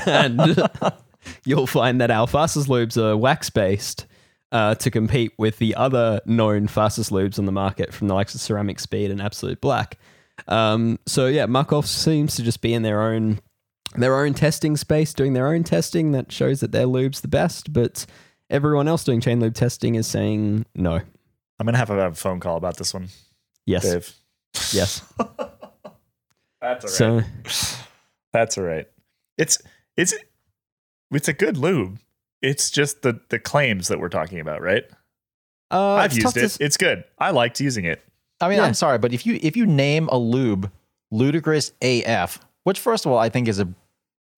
and you'll find that our fastest lubes are wax based. Uh, to compete with the other known fastest lubes on the market from the likes of CeramicSpeed and Absolute Black. Um, so yeah, Muc-Off seems to just be in their own their own testing space, doing their own testing that shows that their lube's the best, but everyone else doing chain lube testing is saying no. I'm gonna have to have a phone call about this one, Yes. Dave. Yes. That's all right. So That's all right. It's it's it's a good lube. It's just the the claims that we're talking about, right? uh, I've it's used it. s- It's good. I liked using it. I mean, Yeah. I'm sorry, but if you if you name a lube ludicrous AF, which first of all I think is a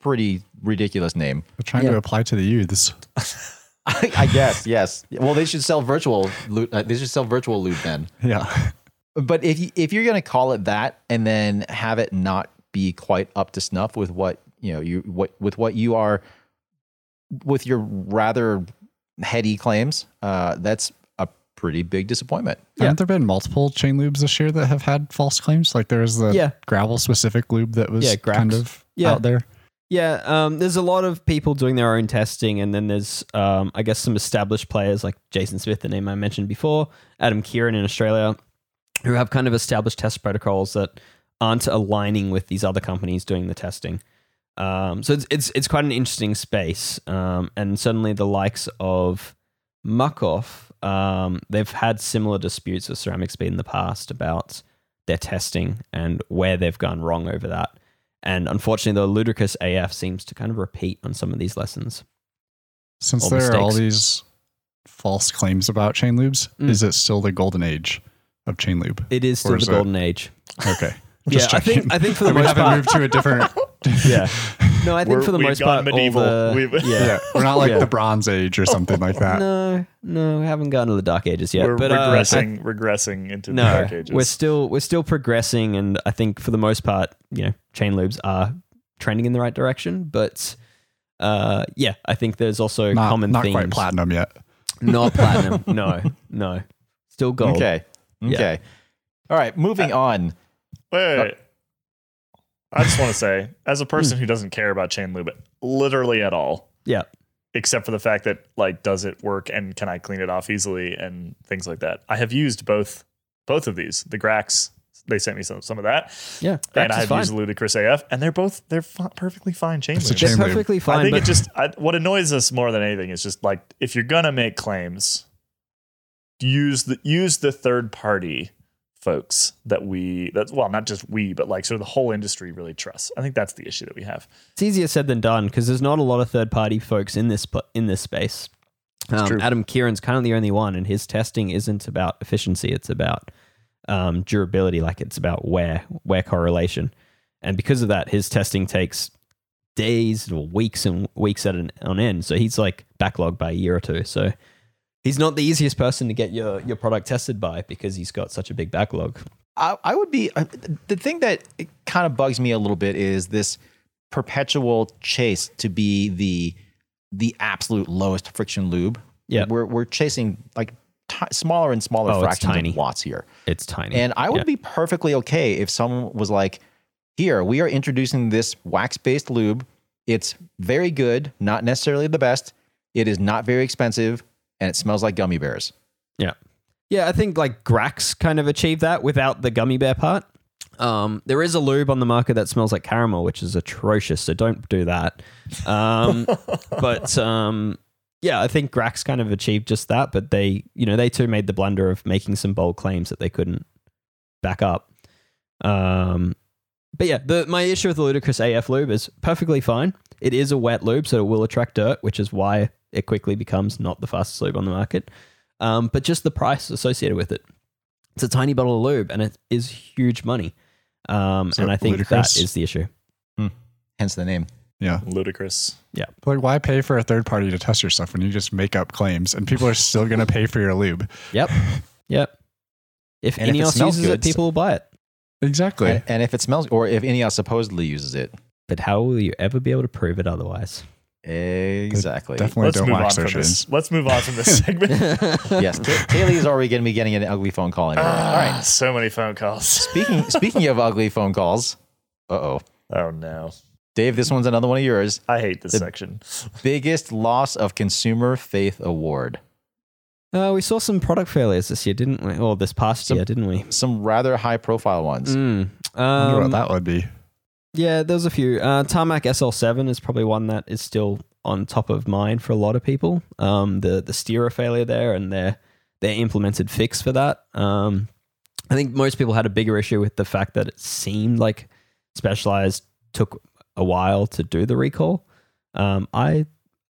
pretty ridiculous name. We're trying Yeah. to apply to the youths. I, I guess yes. Well, they should sell virtual. lu- Uh, they should sell virtual lube then. Yeah. But if you, if you're gonna call it that and then have it not be quite up to snuff with what you know you what with what you are with your rather heady claims, uh, that's a pretty big disappointment. Yeah. Haven't there been multiple chain lubes this year that have had false claims? Like there was the Yeah. gravel specific lube that was Yeah, kind of Yeah. out there. Yeah, um, there's a lot of people doing their own testing, and then there's, um, I guess, some established players like Jason Smith, the name I mentioned before, Adam Kerin in Australia, who have kind of established test protocols that aren't aligning with these other companies doing the testing. Um, so it's, it's it's quite an interesting space, um, and certainly the likes of Muc-Off, um, they've had similar disputes with CeramicSpeed in the past about their testing and where they've gone wrong over that. And unfortunately, the ludicrous AF seems to kind of repeat on some of these lessons. Since there are all these false claims about chain lubes, Mm. is it still the golden age of chain lube? It is still is the it- golden age. Okay. Yeah, Just I think checking. I think for the we most haven't part, moved to a different. yeah. No, I think We're- for the we've most gone part, all medieval. the- We've- yeah. yeah, we're not like Yeah. the Bronze Age or something like that. No, no, we haven't gotten to the dark ages yet. we're but uh, I- regressing, regressing into the no, dark ages. we're still we're still progressing, and I think for the most part, you know, chain lubes are trending in the right direction. But uh, yeah, I think there's also Not, common not themes. quite platinum yet. Not platinum. no, no, still gold. Okay. Yeah. Okay. All right. Moving on. Wait, wait, wait. I just want to say, as a person who doesn't care about chain lube literally at all, Yeah. except for the fact that like, does it work and can I clean it off easily and things like that. I have used both both of these. The Grax, they sent me some some of that, Yeah. and I've fine. used Ludicrous AF, and they're both they're fi- perfectly fine chain It's a lubes. chain It's lube. perfectly fine. I think but it just I, what annoys us more than anything is just like if you're gonna make claims, use the use the third party folks that we that well not just we but like sort of the whole industry really trusts. I think that's the issue that we have. it's easier said than done because there's not a lot of third party folks in this in this space. Um. Adam Kerin's kind of the only one, and his testing isn't about efficiency; it's about um, durability. Like it's about wear wear correlation, and because of that, his testing takes days or weeks and weeks at an on end. So he's like backlogged by a year or two. So he's not the easiest person to get your your product tested by because he's got such a big backlog. I, I would be uh, the thing that kind of bugs me a little bit is this perpetual chase to be the the absolute lowest friction lube. Yeah. we're we're chasing like ti smaller and smaller Oh, fractions of watts here. It's tiny, And I would Yeah. be perfectly okay if someone was like, here, we are introducing this wax based lube. It's very good, not necessarily the best. It is not very expensive, and it smells like gummy bears. Yeah. Yeah, I think like Grax kind of achieved that without the gummy bear part. Um, there is a lube on the market that smells like caramel, which is atrocious. So don't do that. Um, but um, yeah, I think Grax kind of achieved just that. But they, you know, they too made the blunder of making some bold claims that they couldn't back up. Um, but yeah, the my issue with the Ludicrous AF lube is perfectly fine. It is a wet lube, so it will attract dirt, which is why it quickly becomes not the fastest lube on the market. Um, but just the price associated with it. It's a tiny bottle of lube, and it is huge money. Um, So and I think ludicrous. that is the issue. Hence the name. Yeah. Ludicrous. Yeah. Like, why pay for a third party to test your stuff when you just make up claims and people are still going to pay for your lube? Yep. yep. If And if it uses good, it, people will buy it. Exactly. And, and if it smells, or if Ineos supposedly uses it, But how will you ever be able to prove it otherwise? Exactly. Definitely Let's don't move on wax from their this. shins. Let's move on from this segment. yes, Ta- Taylor is already going to be getting an ugly phone call. In here. All Ah, right. so many phone calls. Speaking speaking of ugly phone calls, uh oh, Oh no, Dave, this one's another one of yours. I hate this The- section. Biggest loss of consumer faith award. Uh, we saw some product failures this year, didn't we? Or this past Some- year, didn't we? Some rather high profile ones. Mm. I wonder Um, what that would be. Yeah, there's a few. Uh, Tarmac SL7 is probably one that is still on top of mind for a lot of people. Um, the the steerer failure there and their their implemented fix for that. Um, I think most people had a bigger issue with the fact that it seemed like Specialized took a while to do the recall. Um, I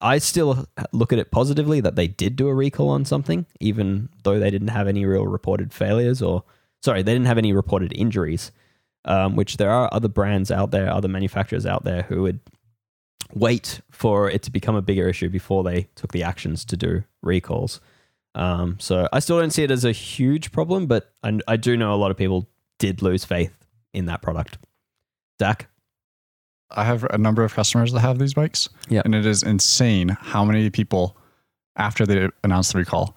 I still look at it positively that they did do a recall on something, even though they didn't have any real reported failures or sorry, they didn't have any reported injuries um, which there are other brands out there, other manufacturers out there who would wait for it to become a bigger issue before they took the actions to do recalls. Um, so I still don't see it as a huge problem, but I, I do know a lot of people did lose faith in that product. Zach? I have a number of customers that have these bikes. Yeah. And it is insane how many people, after they announced the recall,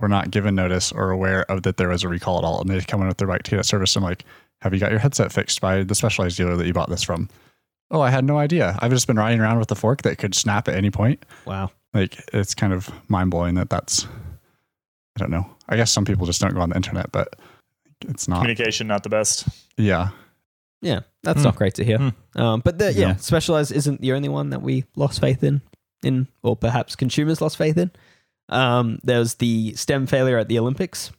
were not given notice or aware of that there was a recall at all. And they come in with their bike to get service. I'm like, have you got your headset fixed by the specialized dealer that you bought this from? Oh, I had no idea. I've just been riding around with a fork that could snap at any point. Wow. Like, it's kind of mind blowing that that's, I don't know. I guess some people just don't go on the internet, but it's not. Communication not the best. Yeah. Yeah, that's Hmm. not great to hear. Hmm. Um, but the, yeah, Yeah. Specialized isn't the only one that we lost faith in, in or perhaps consumers lost faith in. Um, there was the stem failure at the Olympics,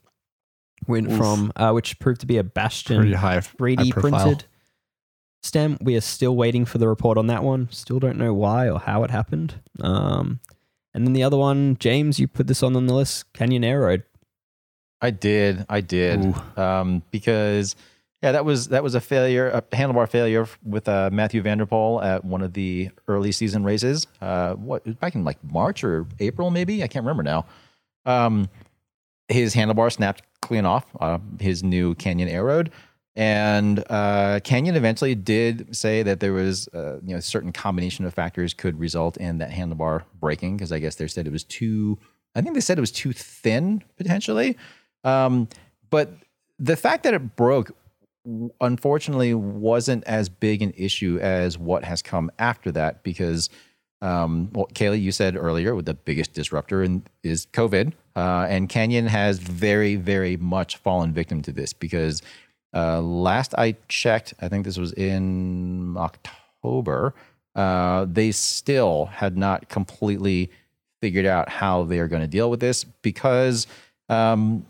went Oof. from uh, which proved to be a Bastion Pretty high. 3D high printed stem. We are still waiting for the report on that one. Still don't know why or how it happened. Um, and then the other one, James, you put this on on the list, Canyon Aeroad. I did, I did, um, because yeah, that was that was a failure, a handlebar failure with uh, Mathieu van der Poel at one of the early season races. Uh, what back in like March or April, maybe I can't remember now. Um, his handlebar snapped clean off uh, his new Canyon Aeroad, and uh, Canyon eventually did say that there was uh, you know certain combination of factors could result in that handlebar breaking because I guess they said it was too. I think they said it was too thin potentially. Um, but the fact that it broke unfortunately wasn't as big an issue as what has come after that because um, well, Caley, you said earlier, with the biggest disruptor in, is COVID, uh, and Canyon has very, very much fallen victim to this because uh, last I checked, I think this was in October, uh, they still had not completely figured out how they're going to deal with this because um,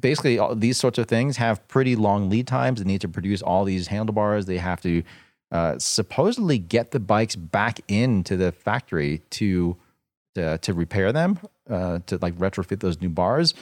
basically all these sorts of things have pretty long lead times. They need to produce all these handlebars. They have to uh, supposedly get the bikes back into the factory to to, to repair them, uh, to like retrofit those new bars.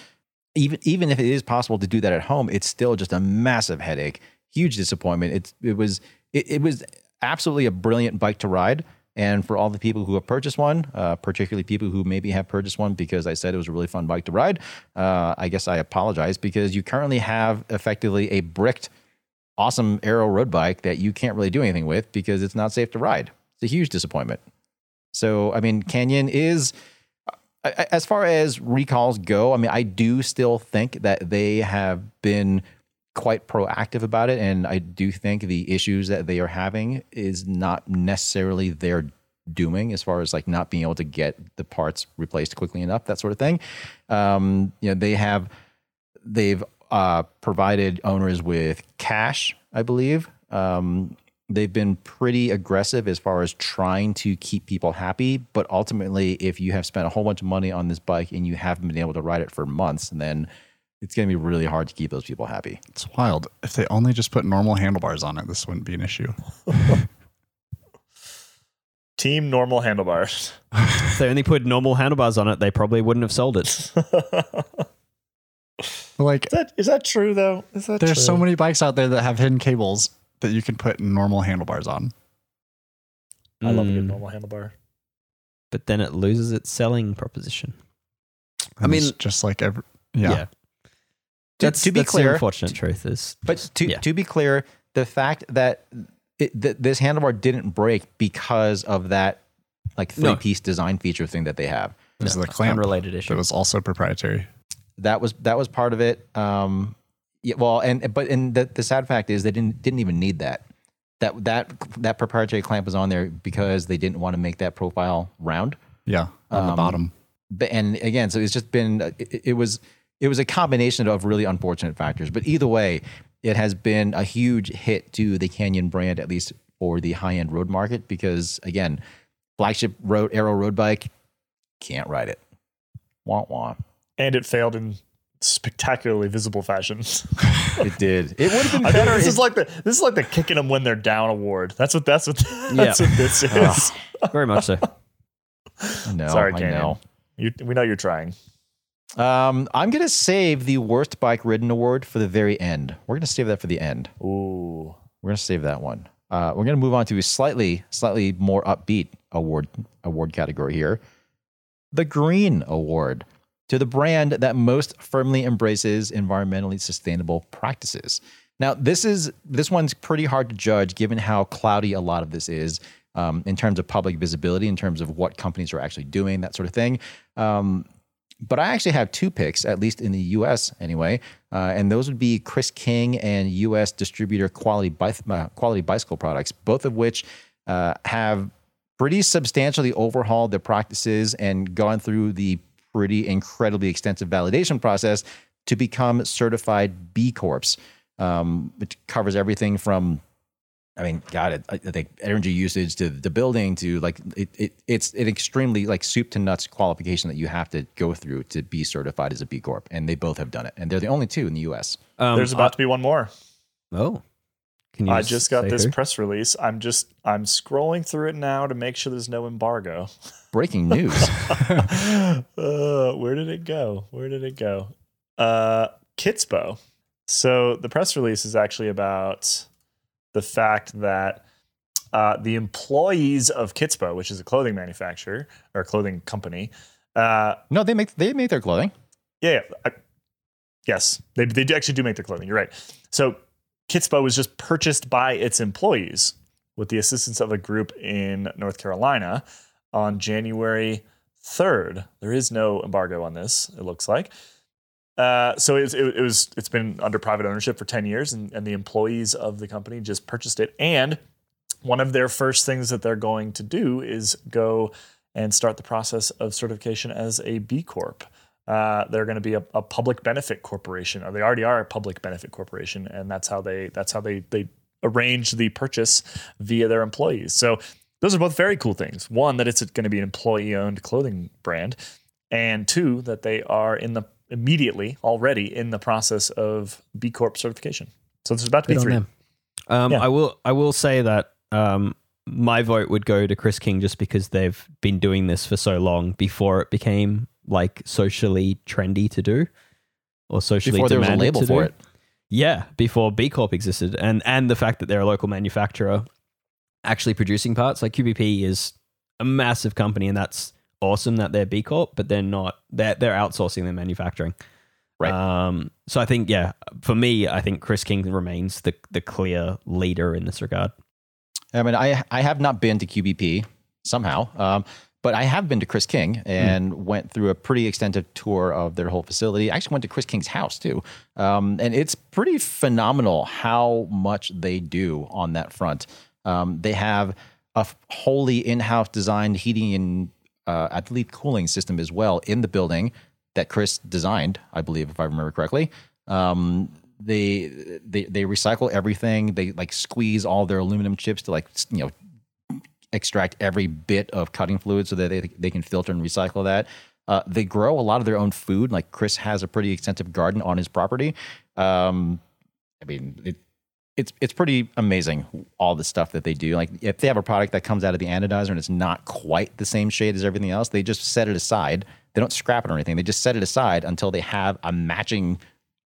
Even even if it is possible to do that at home, it's still just a massive headache, huge disappointment. It's it was it, it was absolutely a brilliant bike to ride. And for all the people who have purchased one, uh, particularly people who maybe have purchased one because I said it was a really fun bike to ride, uh, I guess I apologize because you currently have effectively a bricked, awesome aero road bike that you can't really do anything with because it's not safe to ride. It's a huge disappointment. So, I mean, Canyon is, as far as recalls go, I mean, I do still think that they have been quite proactive about it. And I do think the issues that they are having is not necessarily their doing as far as like not being able to get the parts replaced quickly enough, that sort of thing. Um, you know, they have, they've uh, provided owners with cash, I believe. Um, they've been pretty aggressive as far as trying to keep people happy. But ultimately, if you have spent a whole bunch of money on this bike and you haven't been able to ride it for months, then it's going to be really hard to keep those people happy. It's wild. If they only just put normal handlebars on it, this wouldn't be an issue. Team normal handlebars. If they only put normal handlebars on it, they probably wouldn't have sold it. Like, Is that is that true though? Is that there's true? so many bikes out there that have hidden cables that you can put normal handlebars on. I love a good Mm, normal handlebar. But then it loses its selling proposition. I mean- it's just like every, yeah. To- That's, to be that's clear- the unfortunate truth is. But to, Yeah. to be clear, the fact that it, th- this handlebar didn't break because of that like three No. piece design feature thing that they have. This No, is the clamp related issue. that was also proprietary. That was that was part of it. Um, yeah, well, and but and the, the sad fact is they didn't didn't even need that. That that that proprietary clamp was on there because they didn't want to make that profile round. Yeah, on the Um, bottom. But and again, so it's just been it, it was it was a combination of really unfortunate factors. But either way, it has been a huge hit to the Canyon brand, at least for the high end road market, because again, flagship road aero road bike can't ride it. Wah wah. And it failed in spectacularly visible fashion. It did. It would have been better. this is like the this is like the kicking them when they're down award. That's what that's what that's Yeah. what this is. Very much so. I know. Sorry, Canyon. know. You, we know you're trying. Um, I'm gonna save the worst bike ridden award for the very end. We're gonna save that for the end. Ooh. We're gonna save that one. Uh, we're gonna move on to a slightly, slightly more upbeat award award category here. The Green Award to the brand that most firmly embraces environmentally sustainable practices. Now, this is this one's pretty hard to judge given how cloudy a lot of this is um, in terms of public visibility, in terms of what companies are actually doing, that sort of thing. Um, but I actually have two picks, at least in the U.S. anyway, uh, and those would be Chris King and U.S. distributor Quality Bi- uh, Quality Bicycle Products, both of which uh, have pretty substantially overhauled their practices and gone through the pretty incredibly extensive validation process to become certified B Corps, um, which covers everything from I mean, God, it, I I think energy usage to the building to like it, it, it's an extremely like soup to nuts qualification that you have to go through to be certified as a B Corp. And they both have done it. And they're the only two in the US. Um, There's about to be one more. Oh. Can you I just got this press release. I'm just I'm scrolling through it now to make sure there's no embargo. Breaking news. uh, where did it go? Where did it go? Uh, Kitsbow. So the press release is actually about the fact that uh, the employees of Kitsbow, which is a clothing manufacturer or clothing company, uh, no, they make they make their clothing. yeah, yeah, I, yes, they they do actually do make their clothing. You're right. So Kitsbow was just purchased by its employees with the assistance of a group in North Carolina on January 3rd. There is no embargo on this, it looks like. Uh, so it's, it, it was it's been under private ownership for 10 years and, and the employees of the company just purchased it and one of their first things that they're going to do is go and start the process of certification as a b corp uh, they're going to be a, a public benefit corporation or they already are a public benefit corporation and that's how they that's how they they arrange the purchase via their employees so those are both very cool things one that it's going to be an employee owned clothing brand and two that they are in the immediately already in the process of B Corp certification. So there's about to Good be three. Um, Yeah. I will. I will say that um, my vote would go to Chris King just because they've been doing this for so long before it became like socially trendy to do or socially Before there was a demanded label to for do. it. Yeah, before B Corp existed, and and the fact that they're a local manufacturer, actually producing parts. Like QBP is a massive company, and that's awesome that they're B Corp, but they're not. They're they're outsourcing their manufacturing. Right. Um. So I think yeah, for me, I think Chris King remains the the clear leader in this regard. I mean, I I have not been to QBP somehow, um, but I have been to Chris King and went through a pretty extensive tour of their whole facility. I actually went to Chris King's house too, um, and it's pretty phenomenal how much they do on that front. Um, they have a wholly in-house designed heating and uh, I believe cooling system as well in the building that Chris designed, I believe, if I remember correctly. Um, they they they recycle everything. They like squeeze all their aluminum chips to like you know extract every bit of cutting fluid so that they they can filter and recycle that. Uh, they grow a lot of their own food. Like Chris has a pretty extensive garden on his property. Um, I mean, it, it's it's pretty amazing all the stuff that they do. Like if they have a product that comes out of the anodizer and it's not quite the same shade as everything else, they just set it aside. They don't scrap it or anything. They just set it aside until they have a matching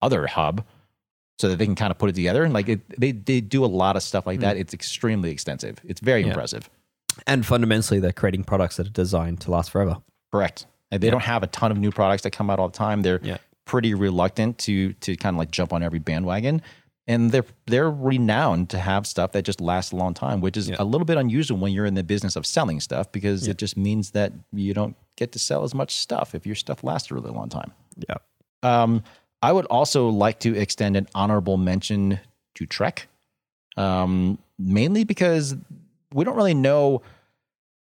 other hub so that they can kind of put it together. And like it, they they do a lot of stuff like that. It's extremely extensive. It's very Yeah. impressive. And fundamentally, they're creating products that are designed to last forever. Correct. And they don't have a ton of new products that come out all the time. They're Yeah. pretty reluctant to to kind of like jump on every bandwagon. And they're they're renowned to have stuff that just lasts a long time, which is Yeah. a little bit unusual when you're in the business of selling stuff because it just means that you don't get to sell as much stuff if your stuff lasts a really long time. Yeah. Um, I would also like to extend an honorable mention to Trek, um, mainly because we don't really know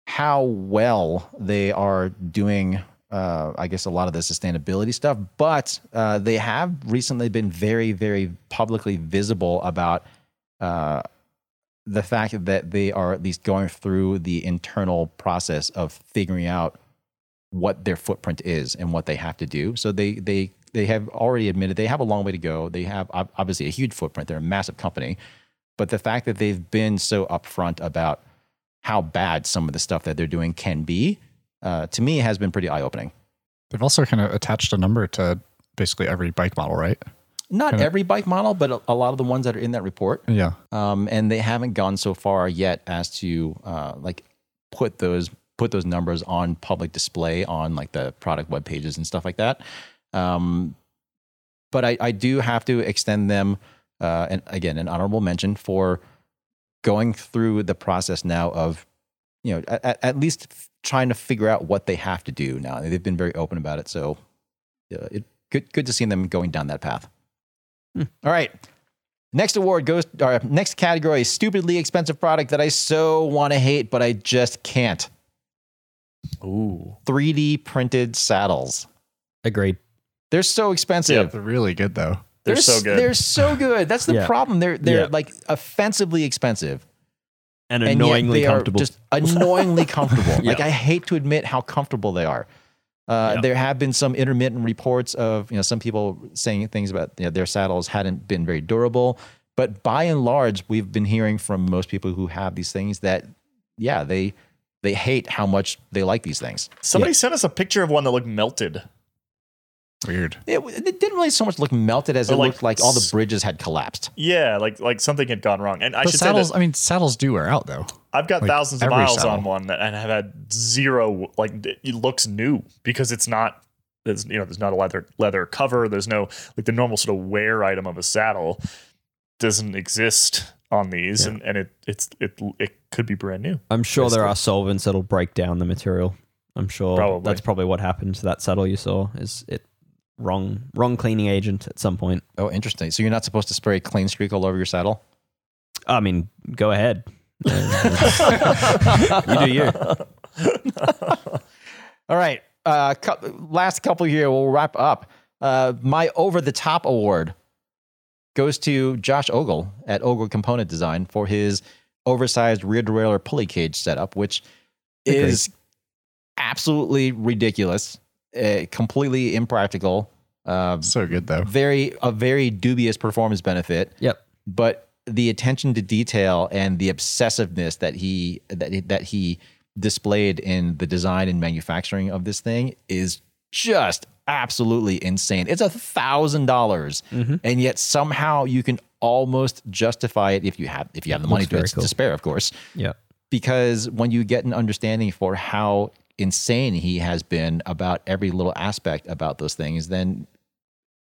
how well they are doing. Uh, I guess a lot of the sustainability stuff, but uh, they have recently been very, very publicly visible about uh, the fact that they are at least going through the internal process of figuring out what their footprint is and what they have to do. So they they they have already admitted they have a long way to go. They have obviously a huge footprint. They're a massive company, but the fact that they've been so upfront about how bad some of the stuff that they're doing can be, uh, to me, has been pretty eye opening. They've also kind of attached a number to basically every bike model, right? Not Kinda- every bike model, but a, a lot of the ones that are in that report. Yeah. um, and they haven't gone so far yet as to uh, like put those put those numbers on public display on like the product web pages and stuff like that. Um, but I, I do have to extend them, uh, and again, an honorable mention for going through the process now of, you know, at, at least trying to figure out what they have to do now. They've been very open about it, so uh, it good good to see them going down that path. All right. Next award goes, or next category, stupidly expensive product that I so want to hate, but I just can't. Ooh. 3D printed saddles. Agreed. They're so expensive. They're really good though. They're so good. They're so good. That's the Yeah. problem. They're they're Yeah. like offensively expensive. And and annoyingly yet they comfortable. Are just annoyingly comfortable. Like I hate to admit how comfortable they are. Uh, Yeah. There have been some intermittent reports of you know some people saying things about you know, their saddles hadn't been very durable, but by and large, we've been hearing from most people who have these things that yeah they they hate how much they like these things. Somebody sent us a picture of one that looked melted. Weird. It, it didn't really so much look melted as But it like looked like all the bridges had collapsed. Yeah, like like something had gone wrong. And I But should saddles, say I mean, saddles do wear out though. I've got like, thousands of miles saddle. on one that, and have had zero. Like it looks new because it's not. There's you know there's not a leather leather cover. There's no like the normal sort of wear item of a saddle doesn't exist on these, Yeah. and, and it it's it it could be brand new. I'm sure there are solvents that'll break down the material. I'm sure Probably. that's probably what happened to that saddle you saw. Is it wrong wrong cleaning agent at some point. Oh, interesting. So you're not supposed to spray clean streak all over your saddle? I mean, go ahead. you do you. All right. Uh, cou- last couple here, we'll wrap up. Uh, my over the top award goes to Josh Ogle at Ogle Component Design for his oversized rear derailleur pulley cage setup, which is absolutely ridiculous, uh, completely impractical. Uh, So good though. very a very dubious performance benefit Yep. but the attention to detail and the obsessiveness that he that he, that he displayed in the design and manufacturing of this thing is just absolutely insane. It's a thousand dollars, and yet somehow you can almost justify it if you have if you have the money Looks to, very to spare, of course Yeah. because when you get an understanding for how insane he has been about every little aspect about those things, then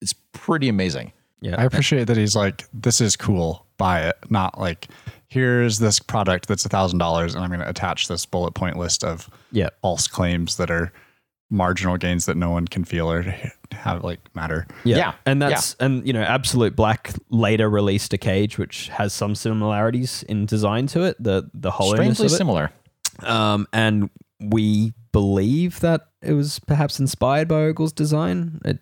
it's pretty amazing. Yeah. I appreciate that he's like, this is cool, buy it. Not like, here's this product that's a thousand dollars, and I'm going to attach this bullet point list of yeah. false claims that are marginal gains that no one can feel or have like matter. Yeah. Yeah. And that's and you know, Absolute Black later released a cage which has some similarities in design to it, the the hollowness Strangely of it. similar. Um, and we believe that it was perhaps inspired by Ogle's design. It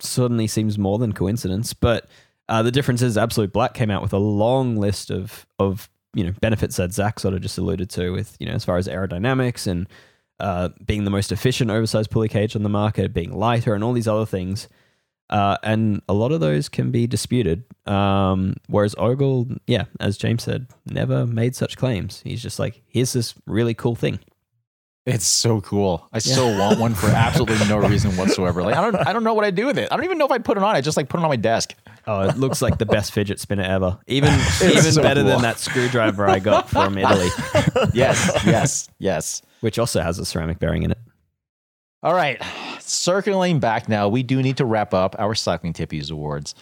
certainly seems more than coincidence. But uh, the difference is Absolute Black came out with a long list of of you know benefits that Zach sort of just alluded to, with you know as far as aerodynamics and uh, being the most efficient oversized pulley cage on the market, being lighter, and all these other things. Uh, and a lot of those can be disputed. Um, whereas Ogle, yeah, as James said, never made such claims. He's just like, here's this really cool thing. It's so cool. I so want one for absolutely no reason whatsoever. Like I don't I don't know what I do with it. I don't even know if I'd put it on. I just like put it on my desk. Oh, it looks like the best fidget spinner ever. Even even so better cool. than that screwdriver I got from Italy, Yes, yes, yes. which also has a ceramic bearing in it. All right. Circling back now, we do need to wrap up our Cycling Tippies Awards.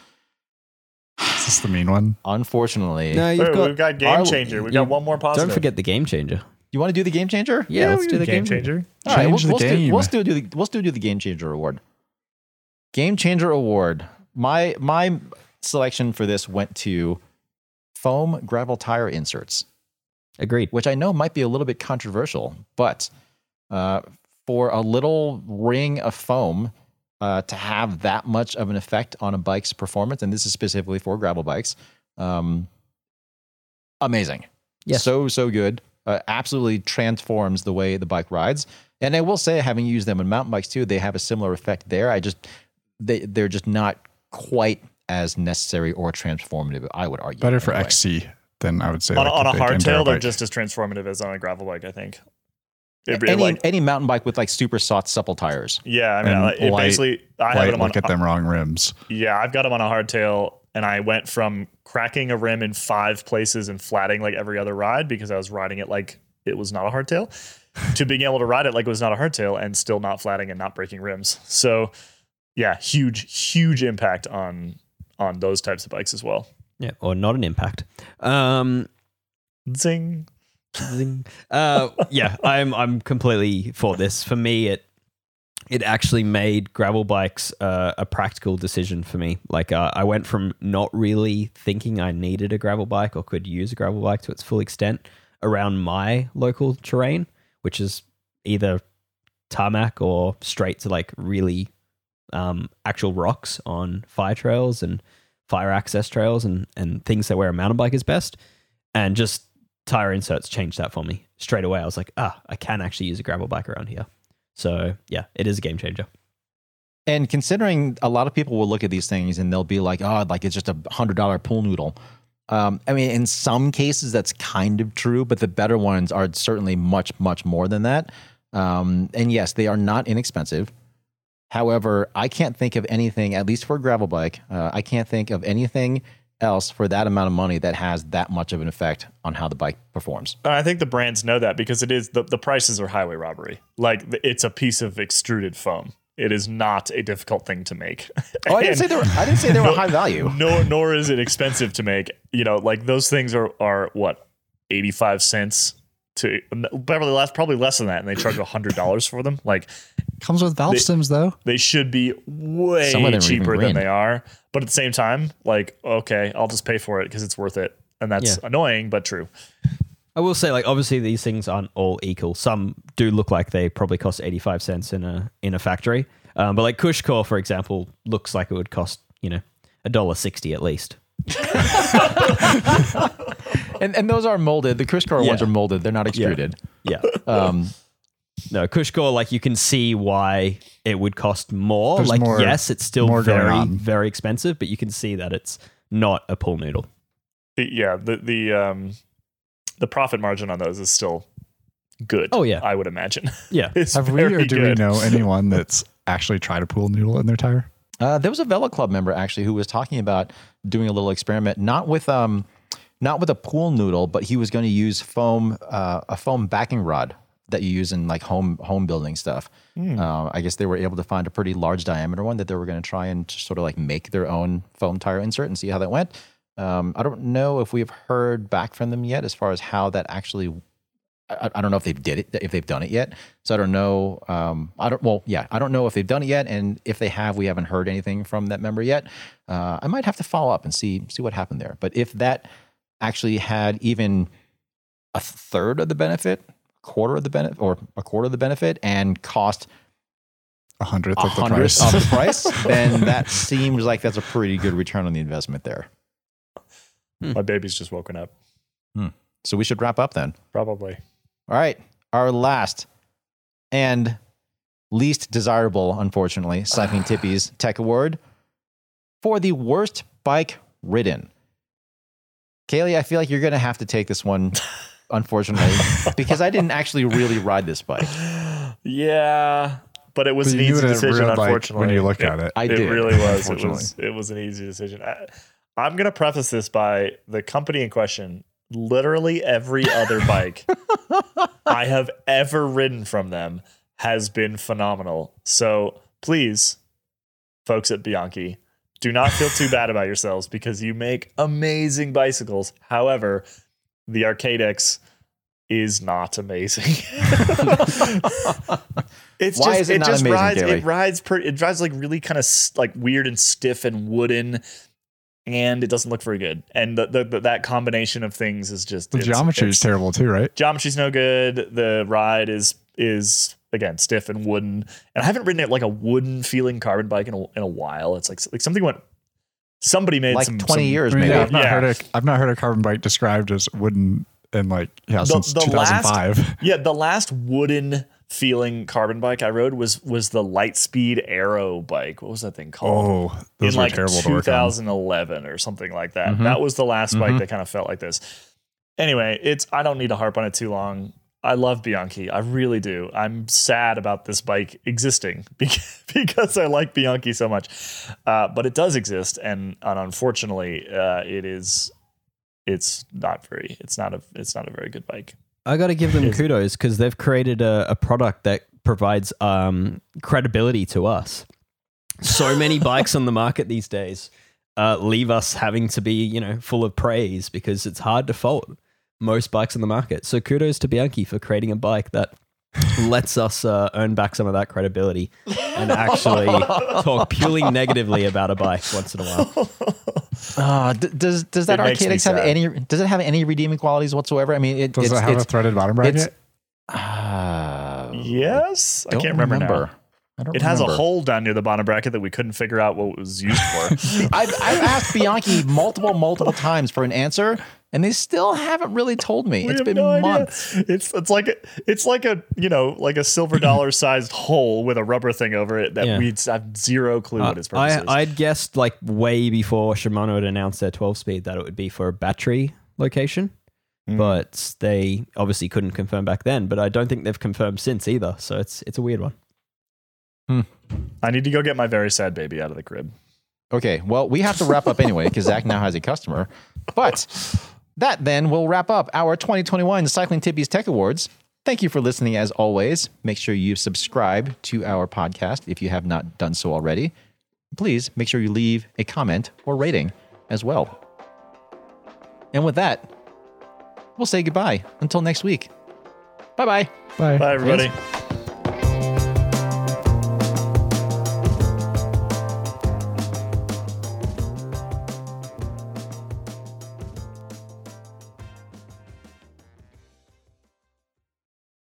Is this the mean one? Unfortunately. No, you've Wait, got. we've got game our- changer. We've you- got one more positive. Don't forget the game changer. You want to do the game changer? Yeah, let's we do the game game changer. All right, Change we'll, the we'll game. Still, we'll still do the we'll still do the game changer award. Game changer award. My my selection for this went to foam gravel tire inserts, Agreed. which I know might be a little bit controversial, but uh, for a little ring of foam uh, to have that much of an effect on a bike's performance, and this is specifically for gravel bikes, um, amazing. Yes. So, so good. Uh, absolutely transforms the way the bike rides. And I will say, having used them in mountain bikes too, they have a similar effect there. I just, they, they're just not quite as necessary or transformative, I would argue. Better for. XC than I would say. On, a- like on the a hardtail, they're just as transformative as on a gravel bike, I think. It, it, Any, like, any mountain bike with like super soft, supple tires. yeah, I mean, like, it light- basically, I have Light, them on. look at them wrong rims. Yeah, I've got them on a hardtail, and I went from cracking a rim in five places and flatting like every other ride because I was riding it like it was not a hardtail, to being able to ride it like it was not a hardtail and still not flatting and not breaking rims. So, yeah, huge, huge impact on on those types of bikes as well. Yeah, or not an impact. Um, Zing. Zing. Uh, yeah, I'm I'm completely for this. For me, it it actually made gravel bikes uh, a practical decision for me. Like uh, I went from not really thinking I needed a gravel bike or could use a gravel bike to its full extent around my local terrain, which is either tarmac or straight to like really um, actual rocks on fire trails and fire access trails and and things that where a mountain bike is best, and just tire inserts changed that for me straight away. I was like, ah, I can actually use a gravel bike around here. So yeah, it is a game changer. And considering a lot of people will look at these things and they'll be like, oh, like it's just a hundred dollar pool noodle. Um, I mean, in some cases that's kind of true, but the better ones are certainly much, much more than that. Um, and yes, they are not inexpensive. However, I can't think of anything, at least for a gravel bike, uh, I can't think of anything else for that amount of money that has that much of an effect on how the bike performs. I think the brands know that because it is the, the prices are highway robbery. Like it's a piece of extruded foam. It is not a difficult thing to make. Oh, I didn't say they were. I didn't say they were high value. nor nor is it expensive to make. You know, like those things are are what eighty five cents to Beverly Last, probably less than that, and they charge hundred dollars for them. Like Comes with valve They- stems though. they should be way Some of them are even cheaper than they are. But at the same time, like okay, I'll just pay for it because it's worth it, and that's Yeah. annoying but true. I will say, like, obviously these things aren't all equal. Some do look like they probably cost eighty five cents in a in a factory, um, but like Cushcore, for example, looks like it would cost you know a dollar sixty at least. And and those are molded. The CushCore Yeah. ones are molded. They're not extruded. Yeah. Um, No, CushCore, like you can see why it would cost more. There's like, more- yes, it's still very, very expensive, but you can see that it's not a pool noodle. The- yeah, the the um the profit margin on those is still good. Oh, yeah. I would imagine. Yeah. it's Have we or do good. we know anyone that's actually tried a pool noodle in their tire? Uh, there was a VeloClub member actually who was talking about doing a little experiment, not with um, not with a pool noodle, but he was going to use foam, uh, a foam backing rod that you use in like home home building stuff. Uh, I guess they were able to find a pretty large diameter one that they were going to try and just sort of like make their own foam tire insert and see how that went. Um, I don't know if we've heard back from them yet as far as how that actually I, I don't know if they've did it if they've done it yet. So I don't know. Um, I don't. Well, yeah, I don't know if they've done it yet, and if they have, we haven't heard anything from that member yet. Uh, I might have to follow up and see see what happened there. But if that actually had even a third of the benefit, quarter of the benefit, or a quarter of the benefit, and cost A hundredth a of the hundredth price. of the price, then that seems like that's a pretty good return on the investment there. Hmm. My baby's just woken up. Hmm. So we should wrap up then. Probably. All right. Our last and least desirable, unfortunately, Cycling Tippies Tech Award for the worst bike ridden. Caley, I feel like you're going to have to take this one, unfortunately, because I didn't actually really ride this bike. Yeah, but it was But an easy what it decision. like Unfortunately, when you look at it. I it did. really was. It was. It was an easy decision. I, I'm going to preface this by the company in question. Literally every other bike I have ever ridden from them has been phenomenal. So please, folks at Bianchi, do not feel too bad about yourselves because you make amazing bicycles. However, the Arcadex is not amazing. it's Why just, is it not just amazing, rides Caley? it rides pretty it drives like really kind of like weird and stiff and wooden and it doesn't look very good. And the, the, the that combination of things is just The it's- geometry is terrible too, right? geometry's no good. The ride is is again stiff and wooden. And I haven't ridden it like a wooden feeling carbon bike in a, in a while. It's like like something went. Somebody made Like some 20 some- years, I mean, maybe. I've not Yeah. heard a I've not heard a carbon bike described as wooden and like yeah The- since the 2005. Yeah, the last wooden feeling carbon bike I rode was was the Litespeed Aero bike. What was that thing called? oh, those in were like terrible to work on. 2011 or something like that. Mhm. That was the last bike Mhm. that kind of felt like this. Anyway, it's I don't need to harp on it too long. I love Bianchi. I really do. I'm sad about this bike existing because, because I like Bianchi so much. Uh, but it does exist, and, and unfortunately, uh, it is. It's not very. It's not a. It's not a very good bike. I got to give them kudos because they've created a, a product that provides um, credibility to us. So many bikes on the market these days uh, leave us having to be, you know, full of praise because it's hard to fault most bikes on the market. So kudos to Bianchi for creating a bike that lets us uh, earn back some of that credibility and actually talk purely negatively about a bike once in a while. Uh, d- does does that It makes me Arcadex have sad. any? Does it have any redeeming qualities whatsoever? I mean, it, Does it's, it have it's, a threaded bottom bracket? uh, Yes, I don't can't remember, now. I don't It has a hole down near the bottom bracket that we couldn't figure out what it was used for. I've, I've asked Bianchi multiple, multiple times for an answer, and they still haven't really told me. We It's have been no idea. months. It's it's like a, it's like a you know like a silver dollar sized hole with a rubber thing over it that Yeah. we have zero clue what its purpose I, is. I'd guessed like way before Shimano had announced their 12 speed that it would be for a battery location, Mm. but they obviously couldn't confirm back then. But I don't think they've confirmed since either. So it's it's a weird one. I need to go get my very sad baby out of the crib. Okay, well, we have to wrap up anyway because Zach now has a customer. But that then will wrap up our 2021 Cycling Tippies Tech Awards. Thank you for listening as always. Make sure you subscribe to our podcast if you have not done so already. Please make sure you leave a comment or rating as well. And with that, we'll say goodbye until next week. Bye bye. Bye. Bye, everybody.